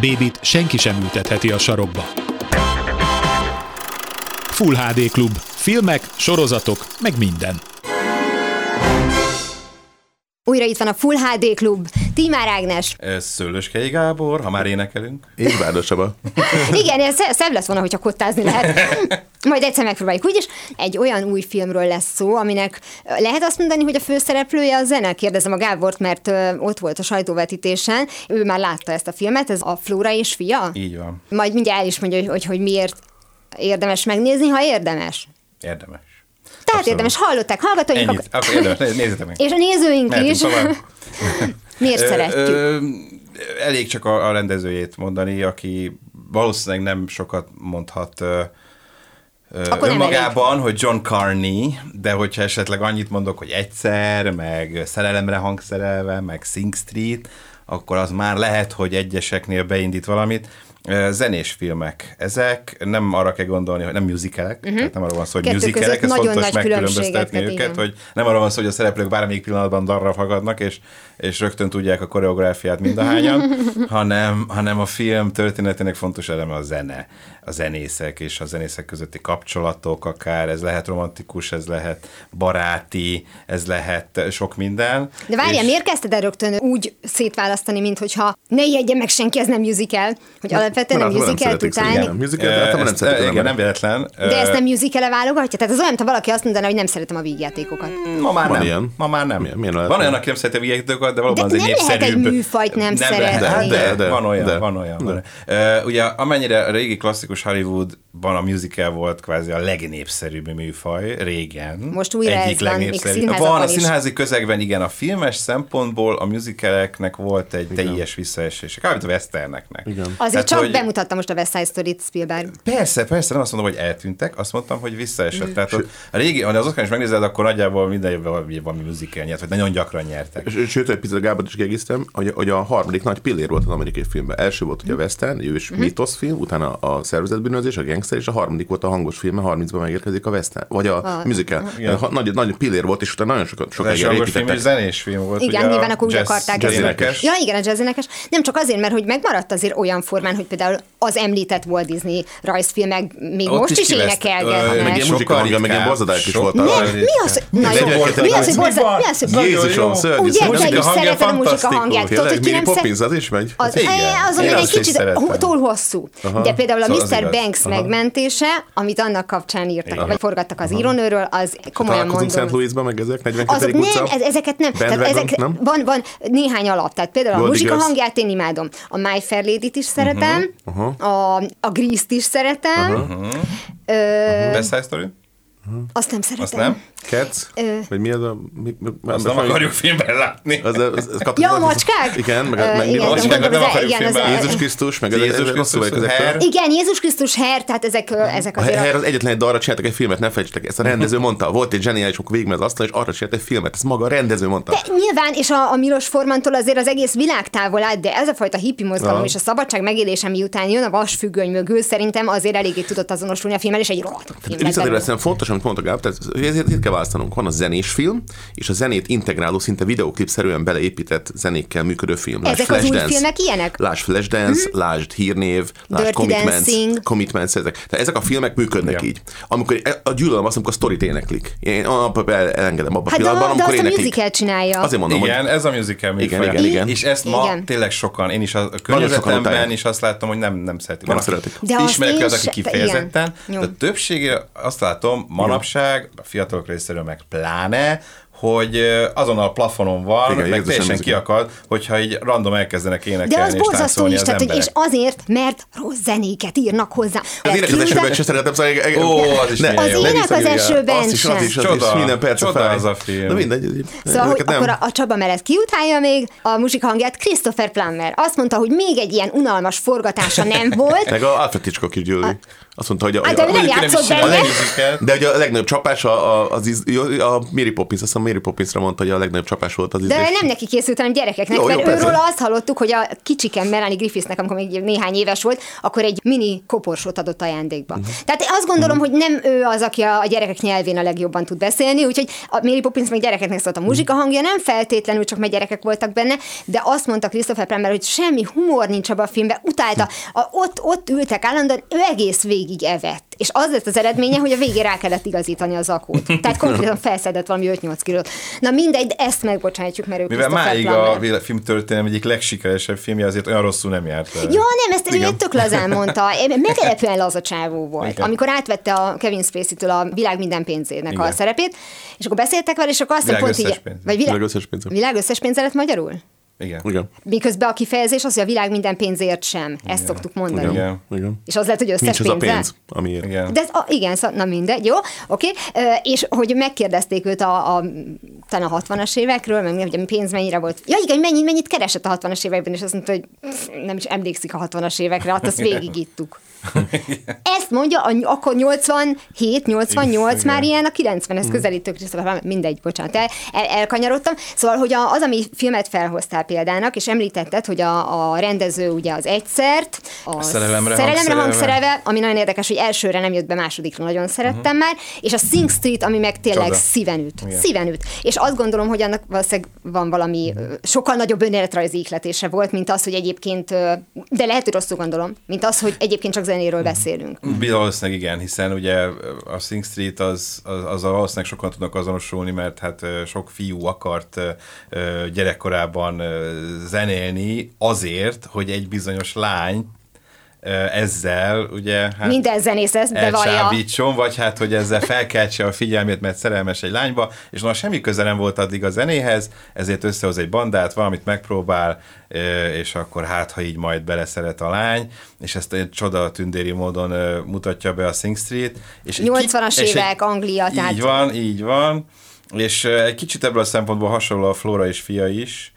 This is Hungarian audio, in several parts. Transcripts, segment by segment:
Bébit senki sem ültetheti a sarokba. Full HD Klub. Filmek, sorozatok, meg minden. Újra itt van a Full HD Klub. Tímár Ágnes. Ez Szőlőskei Gábor, ha már énekelünk. Én Várda Csaba. Igen, ez szebb lesz volna, hogyha kottázni lehet. Majd egyszer megpróbáljuk. Úgyis egy olyan új filmről lesz szó, aminek lehet azt mondani, hogy a főszereplője a zene? Kérdezem a Gábort, mert ott volt a sajtóvetítésen. Ő már látta ezt a filmet, ez a Flóra és fia? Így van. Majd mindjárt el is mondja, hogy, hogy, hogy miért érdemes megnézni, ha érdemes. Érdemes. Tehát érdemes, hallották, hallgatóink. Ennyit, akkor érdemes, nézzétek meg. És a nézőink Mehetünk is. tovább. Miért Ö, szeretjük? ö, Elég csak a, a rendezőjét mondani, aki valószínűleg nem sokat mondhat ö, ö, Akkor önmagában, hogy John Carney, de hogyha esetleg annyit mondok, hogy egyszer, meg szerelemre hangszerelve, meg Sing Street, akkor az már lehet, hogy egyeseknél beindít valamit. Zenés filmek. Ezek nem arra kell gondolni, hogy nem musicalek, uh-huh. tehát nem arról van szó, hogy Kettő musicalek, ez fontos megkülönböztetni őket, igen. hogy nem arról van szó, hogy a szereplők bármelyik pillanatban darra fagadnak, és, és rögtön tudják a koreográfiát mindahányan, hanem, hanem a film történetének fontos eleme a zene, a zenészek és a zenészek közötti kapcsolatok, akár ez lehet romantikus, ez lehet baráti, ez lehet sok minden. De várjál, és- miért kezdted el rögtön úgy szétválasztani, mint hogyha ne jegye meg senki, ez nem musical, hogy alapvetően nem musical. Musical, általában nem ezt- szeretik az Igen, nem véletlen. De ezt nem musical-e válogatja? Tehát ez olyan, ha valaki azt mondaná, hogy nem szeretem a vígjátékokat. Ma már nem. ilyen? Ma már nem. Milyen- milyen van olyan, aki nem szereti a vigyátékokat, de valóban De az egy nem lehet népszerűbb. egy műfajt nem szeretni. Lehet, hát de, De, de, van olyan, de. van olyan. Van olyan. Uh, ugye amennyire a régi klasszikus Hollywoodban a musical volt kvázi a legnépszerűbb műfaj régen. Most újra ez van, Van a színházi közegben, igen, a filmes szempontból a musicaleknek volt egy teljes visszaesése, kb. a westerneknek. Igen. Azért Tehát, csak hogy- bemutatta most a West Side Story-t Spielberg. Persze, persze, nem azt mondom, hogy eltűntek, azt mondtam, hogy visszaesett. Tehát ott a régi, ha az Oscar is megnézed, akkor nagyjából minden évben valami, valami musical nyert, vagy nagyon gyakran nyertek. Sőt, egy picit Gábor is kiegészítem, hogy, hogy a harmadik nagy pillér volt az amerikai filmben. Első volt ugye a Western, ő is mítosz film, utána a szervezetbűnözés, a gangster, és a harmadik volt a hangos film, a 30-ban megérkezik a Western, vagy a A- musical. Nagy, nagy pillér volt, és utána nagyon sokat első hangos film és zenés film volt. Igen, ugye, nyilván a akkor úgy akarták jazz. Ja, igen, a jazzinekes. Nem csak azért, mert hogy megmaradt azért olyan formán, hogy például az említett Walt Disney rajzfilmek még Ott most is is énekelgetnek. Meg ilyen Sokkal muzsika hangja, meg ilyen borzadák is voltak. Ne, mi az? Na jó, mi az, hogy mi borzad, van? mi az, hogy Nagyon Jézusom, szörnyű. Ugye, te is szereted a muzsika fantasztikus. hangját. Tudod, hogy ki nem Poppins az is megy? Az, azon egy kicsit túl hosszú. De például a Szóval Mr. Banks megmentése, amit annak kapcsán írtak, vagy forgattak az írónőről, az komolyan Találkozunk St. mondom. Louisban, meg ezek, 42. Azok nem, utca. ezeket nem. Tehát Bandwagon, ezek, nem? Van, van néhány alap. Tehát például a Goldie muzsika Girls. hangját én imádom. A My Fair Lady-t is szeretem, a, a Grease-t is szeretem, Ö, West Side Story? Azt nem szeretem. Azt nem? Cats? Ö. Vagy mi az a... Mi, mi, Azt nem akarjuk filmben látni. Az, az, az, az Ja, a macskák? Igen, meg, meg mi igen, mondom, nem akarjuk filmben. Jézus Krisztus, meg ez- Jézus Krisztus, ezektől. Igen, Jézus Krisztus Her, tehát ezek, ezek A. Herr az egyetlen egy dalra csináltak egy filmet, ne felejtsetek, ezt a rendező mondta. Volt egy zseniális, amikor végig az asztal, és arra csinált egy filmet. Ezt maga a rendező mondta. De nyilván, és a, a Milos Formantól azért az egész világ távol állt, de ez a fajta hippi mozgalom és a szabadság megélése miután jön a vasfüggöny mögül, szerintem azért eléggé tudott azonosulni a filmmel, és egy rohadt film lett Visszatérve fontos, amit mondtak Gáb, tehát ezért itt kell választanunk. Van a zenés film, és a zenét integráló, szinte videoklipszerűen beleépített zenékkel működő film. Lásd Ezek az új Flashdance. filmek ilyenek? Lásd Flashdance, hmm. lásd Hírnév, lásd Dirty Commitments, Dancing. Commitments, ezek. Tehát ezek a filmek működnek Igen. így. Amikor a gyűlölöm azt, amikor a sztorit éneklik. Én abba el, elengedem abban a Hát de, pillanatban, a, de amikor azt a musical csinálja. Azért mondom, Igen, hogy ez a musical műfaj. Igen, igen, igen. És ezt ma Igen. tényleg sokan, én is a környezetemben is azt látom, hogy nem, nem szeretik. Nem Van, szeretik. De Ismerek az, aki kifejezetten, de a többségére azt látom manapság, a fiatalok részéről meg pláne, hogy azon a plafonon van, Igen, meg teljesen kiakad, hogyha így random elkezdenek énekelni De az és borzasztó is, az tehát, hogy, és azért, mert rossz zenéket írnak hozzá. Az ének az esőben se szeretem, szóval... Ó, az is Ne- Az ének az esőben Azt is, az is, az Csoda, is, minden perc csoda az a film. Na mindegy. Szóval, hogy nem- akkor a, a Csaba mellett kiutálja még a muzsika hangját Christopher Plummer. Azt mondta, hogy még egy ilyen unalmas forgatása nem volt. Meg a Alfred Hitchcock is. Azt mondta, hogy a, Hát, de ő nem is musical. de hogy a legnagyobb csapás a, a, az jó, a Mary Poppins, azt hiszem Mary Poppinsra mondta, hogy a legnagyobb csapás volt az De ízlés. nem neki készült, hanem gyerekeknek, Jó, jó, mert persze. őről azt hallottuk, hogy a kicsiken Melanie Griffithsnek, amikor még néhány éves volt, akkor egy mini koporsót adott ajándékba. Mhm. Tehát azt gondolom, hogy nem ő az, aki a a gyerekek nyelvén a legjobban tud beszélni, úgyhogy a Mary Poppins meg gyerekeknek szólt a muzsika hangja, nem feltétlenül csak mert gyerekek voltak benne, de azt mondta Christopher Plummer, hogy semmi humor nincs abban a filmben, utálta. A, ott, ott ültek állandóan, ő egész végig evett. És az lett az eredménye, hogy a végén rá kellett igazítani az akót. Tehát konkrétan felszedett valami 5-8 kilót. Na mindegy, de ezt megbocsátjuk, mert ő Mivel máig a véle- filmtörténelem egyik legsikeresebb filmje, azért olyan rosszul nem járt el. Ja, nem, ezt ő tök lazán mondta. Meglepően laza csávó volt. Igen. Amikor átvette a Kevin Spacey-től a világ minden pénzének a Igen. szerepét, és akkor beszéltek vele, és akkor azt pont összes így... pénze. Vagy világ, Világ összes pénze. Világ összes pénze lett magyarul? Igen. Igen. Miközben a kifejezés az, hogy a világ minden pénzért sem. Ezt szoktuk mondani. Igen. Igen. És az lehet, hogy összes Nincs az a pénz, amiért. Igen. De ez, a, igen, szó, na mindegy, jó, oké. Ö, És hogy megkérdezték őt a, a talán a 60-as évekről, meg hogy a pénz mennyire volt. Ja igen, mennyit, mennyit keresett a 60-as években, és azt mondta, hogy pff, nem is emlékszik a 60-as évekre, hát azt végigittuk. Ezt mondja, a, akkor 87, 88 már ilyen a 90-es közelítő Christopher Plummer, mindegy, bocsánat, el, el, elkanyarodtam. Szóval, hogy a, az, ami filmet felhoztál példának, és említetted, hogy a, a rendező ugye az egyszert, a szerelemre szerelemre hangszerelve. ami nagyon érdekes, hogy elsőre nem jött be, másodikra nagyon szerettem már, és a Sing Street, ami meg tényleg Csoda. szíven üt. Igen. Szíven üt. És azt gondolom, hogy annak valószínűleg van valami sokkal nagyobb önéletrajzi ihletése volt, mint az, hogy egyébként, de lehet, hogy rosszul gondolom, mint az, hogy egyébként csak zenéről beszélünk. Valószínűleg igen, hiszen ugye a Sing Street az, az, az valószínűleg sokan tudnak azonosulni, mert hát sok fiú akart gyerekkorában zenélni azért, hogy egy bizonyos lány ezzel ugye hát Minden zenész ezt bevallja. vagy hát, hogy ezzel felkeltse a figyelmét, mert szerelmes egy lányba, és na semmi köze nem volt addig a zenéhez, ezért összehoz egy bandát, valamit megpróbál, és akkor hát, ha így majd beleszeret a lány, és ezt egy csoda tündéri módon mutatja be a Sing Street. És egy 80-as és egy- évek, Anglia, Így tehát- van, így van, és egy kicsit ebből a szempontból hasonló a Flora és fia is,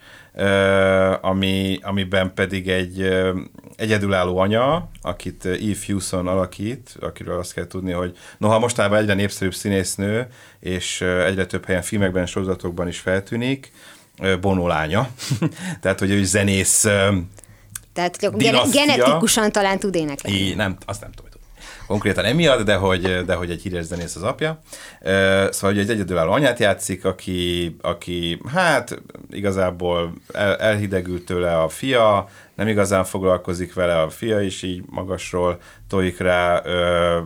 ami, amiben pedig egy egyedülálló anya, akit Eve Hewson alakít, akiről azt kell tudni, hogy noha mostában egyre népszerűbb színésznő, és ö, egyre több helyen filmekben, sorozatokban is feltűnik, ö, Bono lánya. Tehát, hogy ő zenész, Tehát Dinasztia. genetikusan talán tud énekelni. így, nem, azt nem tudom. Konkrétan emiatt, de hogy, de hogy egy híres zenész az apja. Szóval, hogy egy egyedülálló anyát játszik, aki, aki hát igazából el, elhidegült tőle a fia, nem igazán foglalkozik vele a fia is így magasról, tojik rá, ö,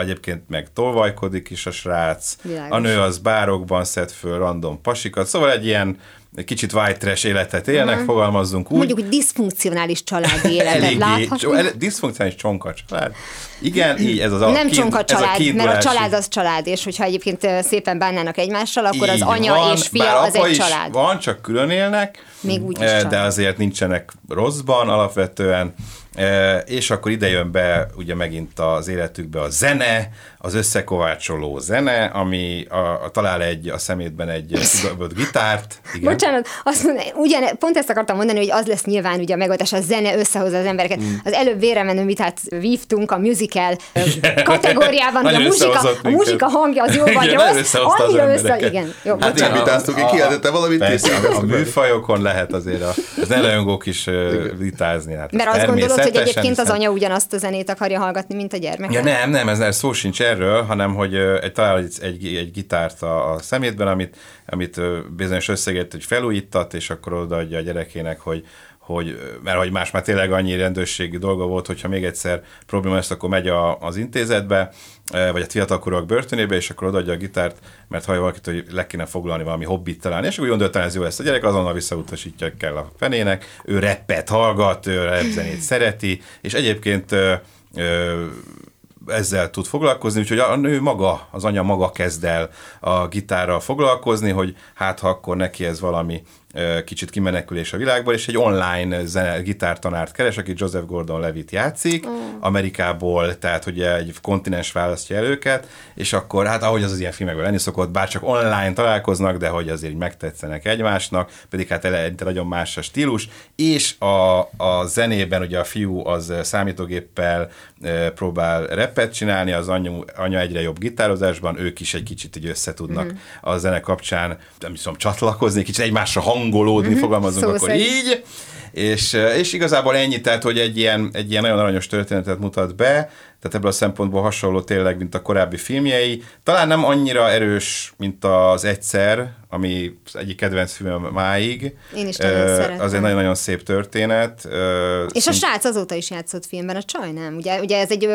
egyébként meg tolvajkodik is a srác, Világos. a nő az bárokban szed föl random pasikat, szóval egy ilyen egy kicsit white trash életet élnek, uh-huh. fogalmazzunk úgy. Mondjuk, hogy diszfunkcionális családi életet Eléggé, láthatunk. cso- diszfunkcionális csonka család. Igen, így ez az a nem csonka ez a család, mert a család az család, és hogyha egyébként szépen bánnának egymással, akkor az anya van, és fia az egy család. Van, csak külön élnek, Még úgy eh, család. de azért nincsenek rosszban alapvetően, Eh, és akkor ide jön be ugye megint az életükbe a zene, az összekovácsoló zene, ami a, a, talál egy a szemétben egy kidobott gitárt. Igen. Bocsánat, azt mondom, ugyan, pont ezt akartam mondani, hogy az lesz nyilván ugye a megoldás, a zene összehozza az embereket. Mm. Az előbb véremenő vitát vívtunk a musical kategóriában, hogy a muzsika, a muzsika hangja az jó vagy Igen, nagyon rossz, annyira össze, igen. Jó, Hát bocsánat. én vitáztuk, én valamit, Persze, a, műfajokon lehet azért a, az elejongók is vitázni. Hát Mert azt gondolod, hogy egyébként az hiszen- anya ugyanazt a zenét akarja hallgatni, mint a gyermek. Ja nem, nem, ez, ez szó sincs erről, hanem hogy egy, talál egy, egy, egy gitárt a, a szemétben, amit, amit bizonyos összeget hogy felújítat, és akkor odaadja a gyerekének, hogy hogy, mert hogy más már tényleg annyi rendőrségi dolga volt, hogyha még egyszer probléma lesz, akkor megy a, az intézetbe, vagy a fiatalkorúak börtönébe, és akkor odaadja a gitárt, mert hallja valakit, hogy le kéne foglalni valami hobbit talán, és akkor gondolta, ez jó lesz a gyerek, azonnal visszautasítja kell a fenének, ő reppet hallgat, ő rap zenét szereti, és egyébként ö, ö, ezzel tud foglalkozni, úgyhogy a nő maga, az anya maga kezd el a gitárral foglalkozni, hogy hát ha akkor neki ez valami kicsit kimenekülés a világból, és egy online zene, gitártanárt keres, aki Joseph Gordon-Levitt játszik, oh. Amerikából, tehát ugye egy kontinens választja el őket, és akkor hát ahogy az az ilyen filmekben lenni szokott, bár csak online találkoznak, de hogy azért megtetszenek egymásnak, pedig hát eleinte nagyon más a stílus, és a, a zenében ugye a fiú az számítógéppel e, próbál repet csinálni, az anya, anya egyre jobb gitározásban, ők is egy kicsit így összetudnak mm. a zene kapcsán, nem tudom, csatlakozni, kicsit egymásra hangolódni, mm-hmm. fogalmazunk Szó akkor szerint. így, és, és igazából ennyi, tehát, hogy egy ilyen, egy ilyen nagyon aranyos történetet mutat be, tehát ebből a szempontból hasonló tényleg, mint a korábbi filmjei. Talán nem annyira erős, mint az Egyszer, ami az egyik kedvenc film máig. Én is nagyon uh, szeretem. Az egy nagyon-nagyon szép történet. Uh, és szint... a srác azóta is játszott filmben, a csaj nem? Ugye, ugye ez egy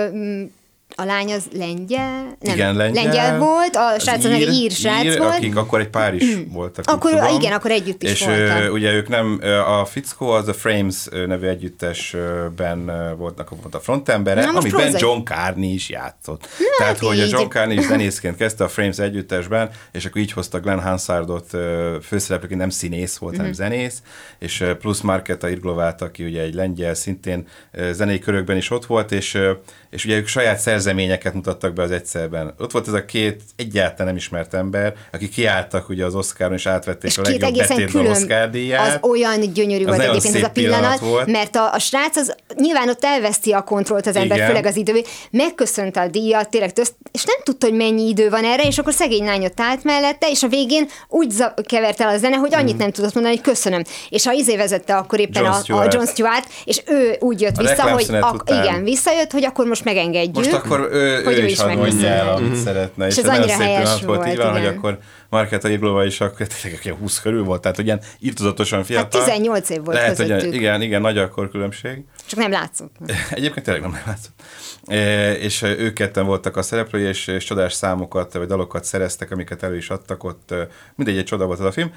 a lány az lengyel? Nem, igen, lengyel. lengyel volt, a srác az ír, ír srác ír, volt. akik akkor egy pár is mm. voltak. Akkor, tudom. igen, akkor együtt is és voltak. És ugye ők nem, a Fickó az a Frames nevű együttesben voltnak a frontembere, amiben prózai. John Carney is játszott. Na, Tehát, hogy a John Carney is zenészként kezdte a Frames együttesben, és akkor így hozta Glenn Hansardot főszereplőként, nem színész volt, mm. hanem mhm. zenész, és plusz Marketa Irglovát, aki ugye egy lengyel, szintén zenei körökben is ott volt, és és ugye ők saját szerzeményeket mutattak be az egyszerben. Ott volt ez a két egyáltalán nem ismert ember, akik kiálltak ugye az Oscaron, és átvették és a legjobb betétdal Oscar díját. Az olyan gyönyörű az volt egyébként ez a pillanat, volt. mert a, a srác az nyilván ott elveszti a kontrollt az ember, Igen. főleg az idő, megköszönte a díjat, tényleg tözt, és nem tudta, hogy mennyi idő van erre, és akkor szegény lányot állt mellette, és a végén úgy kevert el a zene, hogy annyit mm. nem tudott mondani, hogy köszönöm. És ha izé vezette akkor éppen John a, a John Stewart, és ő úgy jött a vissza, hogy a, igen, visszajött, hogy akkor most most megengedjük. Most akkor ő, hogy ő, ő is mondja el, amit mm-hmm. szeretne. És, és ez annyira helyes volt, volt így van, hogy akkor Marketa Irglova is akkor tényleg 20 körül volt, tehát hogy ilyen írtozatosan hát fiatal. Hát 18 év volt Lehet, közöttük. hogy igen, igen, nagy akkor különbség. Csak nem látszott. Egyébként tényleg nem látszott. E, és ők ketten voltak a szereplői, és, és csodás számokat, vagy dalokat szereztek, amiket elő is adtak ott. Mindegy, egy csoda volt az a film.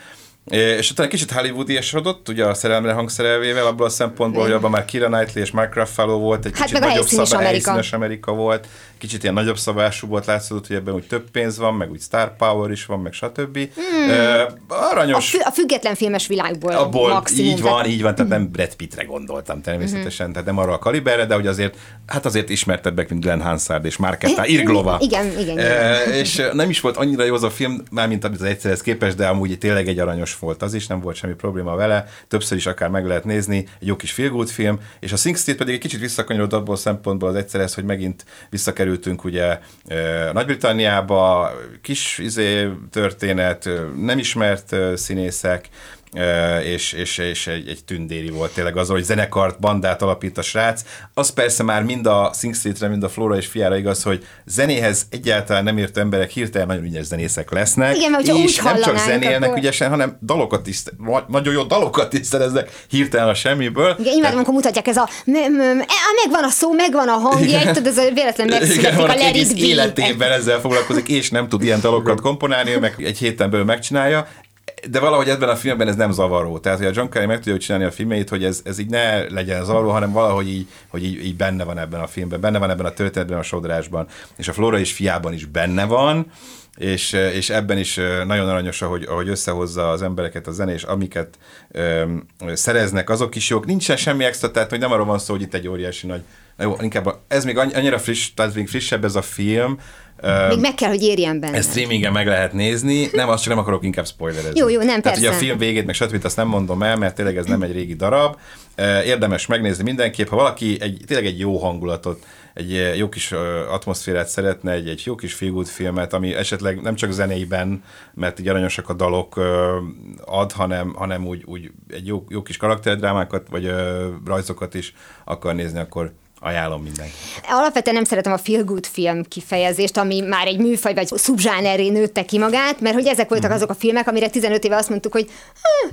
És utána kicsit hollywoodi esodott, ugye a szerelemre hangszerelvével, abból a szempontból, hogy abban már Kira Knightley és Mark Ruffalo volt, egy hát kicsit nagyobb szabály, Amerika. Amerika volt, kicsit ilyen nagyobb szabású volt, látszott, hogy ebben úgy több pénz van, meg úgy star power is van, meg stb. Hmm. Uh, aranyos. A, fü- a független filmes világból Abból maximum. Így van, így van, tehát nem Brad Pittre gondoltam természetesen, hmm. tehát nem arra a kaliberre, de hogy azért, hát azért ismertebbek, mint Glenn Hansard és Marketa Irglova. igen, igen. igen. Uh, és nem is volt annyira jó az a film, mármint az egyszerhez képest, de amúgy tényleg egy aranyos volt az is, nem volt semmi probléma vele, többször is akár meg lehet nézni, egy jó kis feel film, és a Sing Street pedig egy kicsit visszakanyarodott abból a szempontból az egyszerhez, hogy megint visszakerültünk ugye Nagy-Britanniába, kis izé, történet, nem ismert színészek, és, és, és egy, egy tündéri volt tényleg az, hogy zenekart, bandát alapít a srác. Az persze már mind a Sing Streetre, mind a Flora és fiára igaz, hogy zenéhez egyáltalán nem ért emberek hirtelen nagyon ügyes zenészek lesznek. Igen, mert és nem csak zenélnek akkor... ügyesen, hanem dalokat is, nagyon jó dalokat is szereznek hirtelen a semmiből. Igen, imádom, amikor mutatják ez a megvan a szó, megvan a hangja, tudod, ez a véletlen megszületik a Let életében ezzel foglalkozik, és nem tud ilyen dalokat komponálni, ő meg egy héten belül megcsinálja de valahogy ebben a filmben ez nem zavaró. Tehát, hogy a John Carrey meg tudja csinálni a filmeit, hogy ez, ez így ne legyen zavaró, hanem valahogy így, hogy így, így, benne van ebben a filmben, benne van ebben a történetben, a sodrásban. És a Flora is fiában is benne van, és, és ebben is nagyon aranyos, ahogy, ahogy összehozza az embereket a zene, és amiket öm, szereznek, azok is jók. Nincsen semmi extra, tehát hogy nem arról van szó, hogy itt egy óriási nagy jó, inkább ez még annyira friss, tehát még frissebb ez a film, még meg kell, hogy érjen benne. Ezt streamingen meg lehet nézni, nem, azt csak nem akarok inkább spoilerezni. Jó, jó, nem, Tehát persze. ugye a film végét, meg stb. azt nem mondom el, mert tényleg ez nem egy régi darab. Érdemes megnézni mindenképp, ha valaki egy, tényleg egy jó hangulatot, egy jó kis atmoszférát szeretne, egy, egy jó kis feel filmet, ami esetleg nem csak zeneiben, mert így aranyosak a dalok ad, hanem, hanem úgy, úgy egy jó, jó kis karakterdrámákat, vagy rajzokat is akar nézni, akkor ajánlom mindenki. Alapvetően nem szeretem a feel good film kifejezést, ami már egy műfaj vagy szubzsáneré nőtte ki magát, mert hogy ezek voltak mhm. azok a filmek, amire 15 éve azt mondtuk, hogy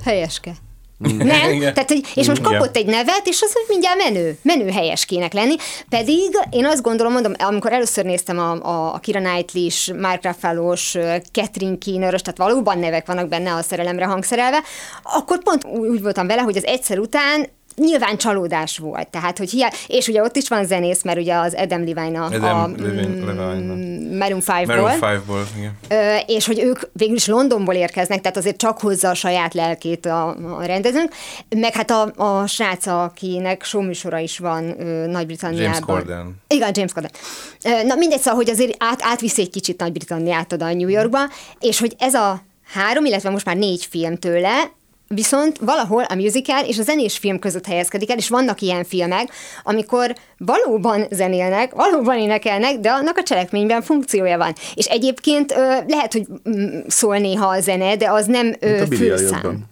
helyeske. Mhm. Nem? Igen. Tehát, hogy, és most kapott egy nevet, és az, hogy mindjárt menő, menő helyeskének lenni. Pedig én azt gondolom, mondom, amikor először néztem a, a, a Kira Knightley-s, Mark Ruffalo-s, Catherine keener tehát valóban nevek vannak benne a szerelemre hangszerelve, akkor pont úgy voltam vele, hogy az egyszer után nyilván csalódás volt. Tehát, hogy hiá... És ugye ott is van zenész, mert ugye az Adam Levine a, Adam a Levine- mm, Levine. Maroon 5-ból. Maroon 5-ból, igen. Ö, és hogy ők végül is Londonból érkeznek, tehát azért csak hozza a saját lelkét a, a rendezőnk, meg hát a, a srác, akinek showműsora is van Nagy-Britanniában. James Corden. Igen, James Corden. Na mindegy, szóval, hogy azért át, átviszi egy kicsit Nagy-Britanniát oda a New Yorkba, és hogy ez a három, illetve most már négy film tőle, Viszont valahol a musical és a zenés film között helyezkedik el, és vannak ilyen filmek, amikor valóban zenélnek, valóban énekelnek, de annak a cselekményben funkciója van. És egyébként ö, lehet, hogy mm, szól néha a zene, de az nem ö, Mint a Billy főszám.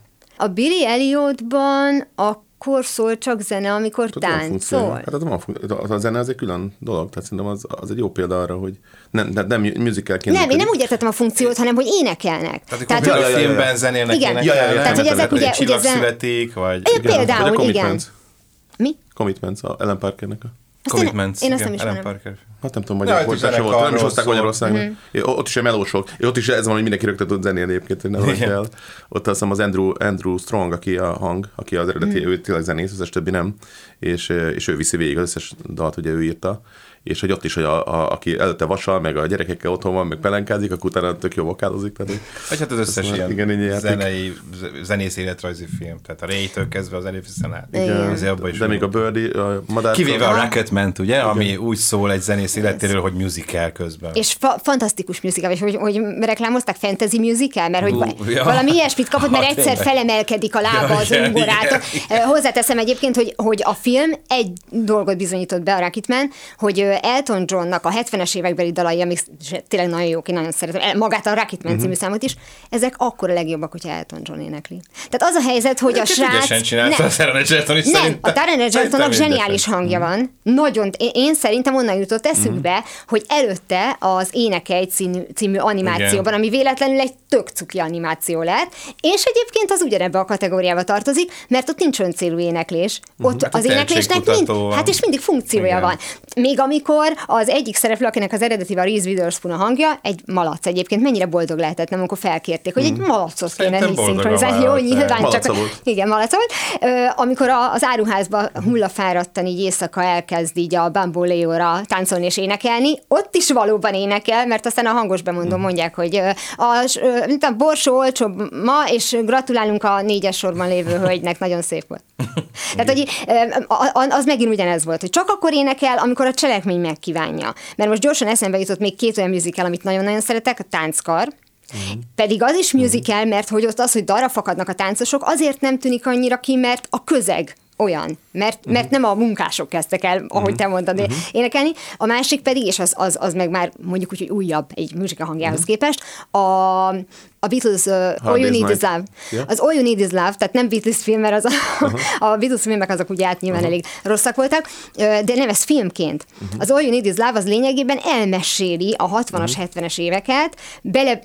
Elliotban. A akkor szól csak zene, amikor táncol. Hát az, van az a zene az egy külön dolog, tehát szerintem az, az egy jó példa arra, hogy nem, nem, nem musicalként. Nem, én nem úgy értettem a funkciót, hanem hogy énekelnek. Tehát, Tehát, hogy- a filmben zenélnek, Igen. énekelnek, Ja, ja, ja, Tehát, hogy ezek vagy ugye- ugye zen- születik, vagy... Igen. például, Vagy a igen. Mi? Commitments, a Ellen Parkernek a... Én- Commitments, én azt Ellen. Parker. Hát nem tudom, magyar fordítása zenekarról volt, nem is hozták. Magyarországon. Mhm. Ott is egy melósok. Ott is ez van, hogy mindenki rögtön tud zenélni egyébként, hogy ne vagy Igen. el. Ott azt hiszem az Andrew, Andrew Strong, aki a hang, aki az eredeti, Mhm. ő tényleg zenész, az összes többi nem. És, és ő viszi végig az összes dalt, ugye ő írta. És hogy ott is, hogy a, a, aki előtte vasal, meg a gyerekekkel otthon van, meg pelenkázik, akkor utána tök jó vokálozik. Tehát, hogy Vagy hát az összes ilyen igen, játék. zenei, zenész életrajzi film. Tehát a Ray-től kezdve az előfiszen át. Igen. Azért abban is de még a. Birdie, a madár. Kivéve a Rocketman, ugye, ami úgy szól egy zenész életéről, hogy musical közben. És fa- fantasztikus musical, és hogy, hogy reklámozták fantasy musical, mert hogy Ú, va- ja. valami ilyesmit kapott, mert egyszer felemelkedik a lába Ja, az igen, ungorától. igen, Hozzáteszem egyébként, hogy, hogy a film egy dolgot bizonyított be a Rocketman, hogy Elton Johnnak a 70-es évekbeli dalai, amik tényleg nagyon jók, én nagyon szeretem, magát a Rocketman Mhm. című számot is, ezek akkor a legjobbak, hogyha Elton John énekli. Tehát az a helyzet, hogy a srác... csinálta Nem. a Taron Egerton is Nem, a Taron Mhm. zseniális hangja van. Nagyon, én, én szerintem onnan jutott Mhm. eszükbe, hogy előtte az Énekelj című, című animációban, Igen. ami véletlenül egy tök cuki animáció lett, és egyébként az ugyanebbe a kategóriába tartozik, mert ott nincs öncélú éneklés. Ott a az éneklésnek mind, hát és mindig funkciója Igen. van. Még amikor az egyik szereplő, akinek az eredeti a Reese Witherspoon a hangja, egy malac egyébként, mennyire boldog lehetett, nem, amikor felkérték, hogy egy malacot kéne szinkronizálni. Jó, nyilván Malaca csak... volt. Igen, malac volt. Amikor az áruházba hullafáradtan így éjszaka elkezd így a bamboléóra táncolni és énekelni, ott is valóban énekel, mert aztán a hangos bemondó mondják, hogy a, mint a borsó olcsóbb ma, és gratulálunk a négyes sorban lévő hölgynek, nagyon szép volt. Tehát, hogy az megint ugyanez volt, hogy csak akkor énekel, amikor a cselekmény megkívánja. Mert most gyorsan eszembe jutott még két olyan musical, amit nagyon-nagyon szeretek, a Tánckar, pedig az is musical, mert hogy ott az, hogy darra fakadnak a táncosok, azért nem tűnik annyira ki, mert a közeg olyan, mert, mert nem a munkások kezdtek el, ahogy te mondtad, énekelni. A másik pedig, és az, az, az meg már mondjuk úgy, hogy újabb egy musical hangjához képest, a, a Beatles uh, All You Need Is. Love. Ja. Az All You Need Is Love, tehát nem Beatles film, mert az a, a Beatles filmek azok ugye át nyilván elég rosszak voltak, de nem ez filmként. Az All You Need Is Love az lényegében elmeséli a 60-as, 70-es éveket bele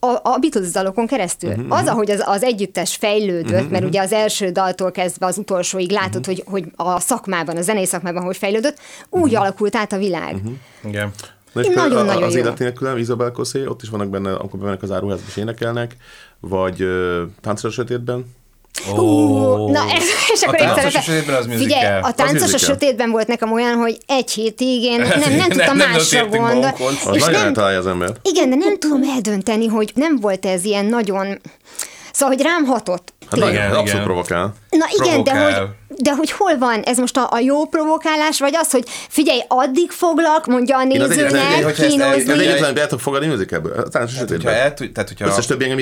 a, a Beatles dalokon keresztül. Az, ahogy az, az együttes fejlődött, mert ugye az első daltól kezdve az utolsóig látod, hogy, hogy a szakmában, a zenei szakmában hogy fejlődött, úgy alakult át a világ. Igen. Na és Nagyon- például nagyon az jó. élet nélkül, Isabel Cossé, ott is vannak benne, amikor bemennek az áruházba és énekelnek, vagy uh, Táncra a sötétben. Hú, na ez, és akkor A én táncos szeretem. a sötétben az musical. Figyelj, a táncos a sötétben volt nekem olyan, hogy egy hétig én nem, nem, Nem- tudtam nem másra gondolni. És nagyon nem, eltalálja az ember. igen, de nem tudom eldönteni, hogy nem volt ez ilyen nagyon... Szóval, hogy rám hatott. Hát nagyon, Igen, abszolút igen. provokál. Na igen, de hogy, Provokál. De hogy hol van? Ez most a, a jó provokálás, vagy az, hogy figyelj, addig foglak, mondja a az egyetlen- nézőnek, kínozni. egyetlen, amit el tudok fogadni musicalből. A táncos Hogyha sötétben. tehát, hogyha Összes többi engem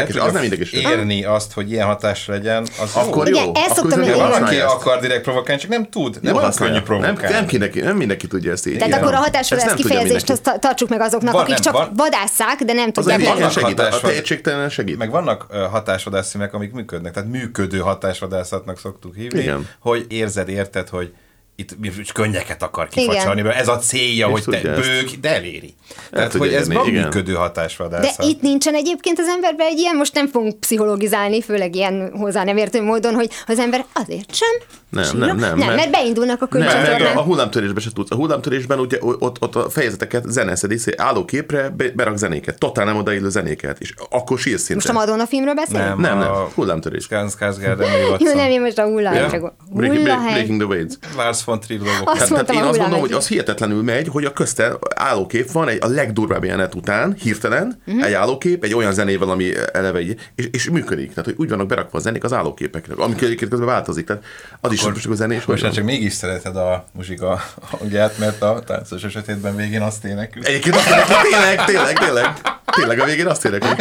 és tudja az nem idegesít. érni azt, hogy ilyen hatás legyen, az Akkor jó. Jó. ezt szoktam én- Van, használja aki ezt. akar direkt provokálni, csak nem tud. Nem olyan könnyű nem, provokálni. nem, mindenki, nem mindenki tudja ezt így. Tehát akkor a nem tudja kifejezést tartsuk meg azoknak, akik csak vadásszák, de nem Az tudják. vannak segít, a tehetségtelen segít. Meg vannak hatásvadászfilmek, amik működnek, tehát működő hatásvadászatnak szoktuk hívni, Igen. hogy érzed, érted, hogy itt könnyeket akar kifacsarni, mert ez a célja, És hogy te bőg, de eléri. Tehát, tudja hogy ez igen. működő De hatásvadászat. itt nincsen egyébként az emberben egy ilyen, most nem fogunk pszichologizálni, főleg ilyen hozzá nem értő módon, hogy az ember azért sem Nem, nem, nem, nem mert- mert, beindulnak a Nem, mert a, hullámtörésben se tudsz. A hullámtörésben ugye ott, ott a fejezeteket zeneszed, és álló képre be- berak zenéket. Totál nem odaillő zenéket. És akkor sírsz szinte. Most a Madonna filmről beszélünk? Nem. Nem, nem. Hullámtörés. Skarsgård, Emily Jó, nem, én most a. Ja. csak- Breaking, breaking the waves. Lars von Trier dolgok. Azt Tehát, tehát mondtam, én azt mondom, hullámhegy. hogy az hihetetlenül megy, hogy a közte állókép van egy a legdurvább jelenet után, hirtelen, Mhm. egy állókép, egy olyan zenével, ami eleve így, és, és működik. Tehát, hogy úgy vannak berakva a zenék az állóképekre, amik egyébként közben változik. Tehát az is most a zenés, hogy Most csak mégis szereted a muzsika hangját, mert a táncos esetében végén azt énekül. Egyébként azt énekel, tényleg, tényleg, tényleg. Tényleg a végén azt énekel.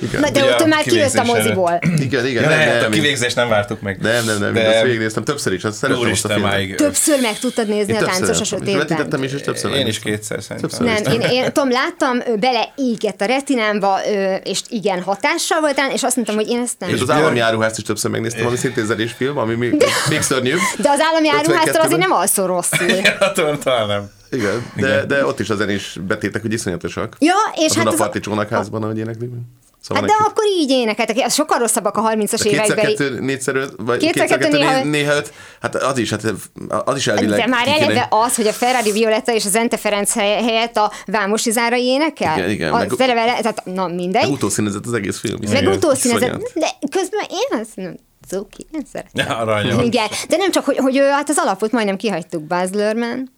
Igen. Na, de ott már kijött a moziból. Igen, igen, Ja, nem, nem, a nem, kivégzést nem vártuk meg. nem, nem, nem, de de... azt végignéztem többször is, azt szeretem azt a filmet. máig. Többször meg tudtad nézni Én a táncos a sötétben. is, és többször Én is kétszer szerintem. Nem, én, én Tom láttam, beleégett a retinámba, és igen, hatással volt és azt mondtam, hogy én ezt nem. És az állami áruházt is többször megnéztem, ami szintén zenés film, ami még, még szörnyűbb. De az állami áruháztól 52-ben. azért nem alszol rosszul. Tudom, talán nem. Igen, de, de ott is a zenés betétek, hogy iszonyatosak. Ja, és Azon hát a az, parti csónakházban, ahogy éneklik. Szóval hát de neki- akkor így énekeltek, az sokkal rosszabbak a 30-as Kétszer évekbeli. kettő, négyszer öt, vagy Kétszer kétszer kettő, kettő, néha néha, öt. Hát az is, hát az is elvileg. De már eleve az, hogy a Ferrari Violetta és az Ente Ferenc hely- helyett a Vámosi Zára énekel? Igen, igen, A meg- eleve, tehát, na mindegy. Meg utószínezett az egész film. Meg Igen. utószínezett, de közben én azt nem, Cuki, én szeretem. Ja, aranyos. Igen, de nem csak, hogy, hogy ő, hát az alapot majdnem kihagytuk, Buzz Lerman.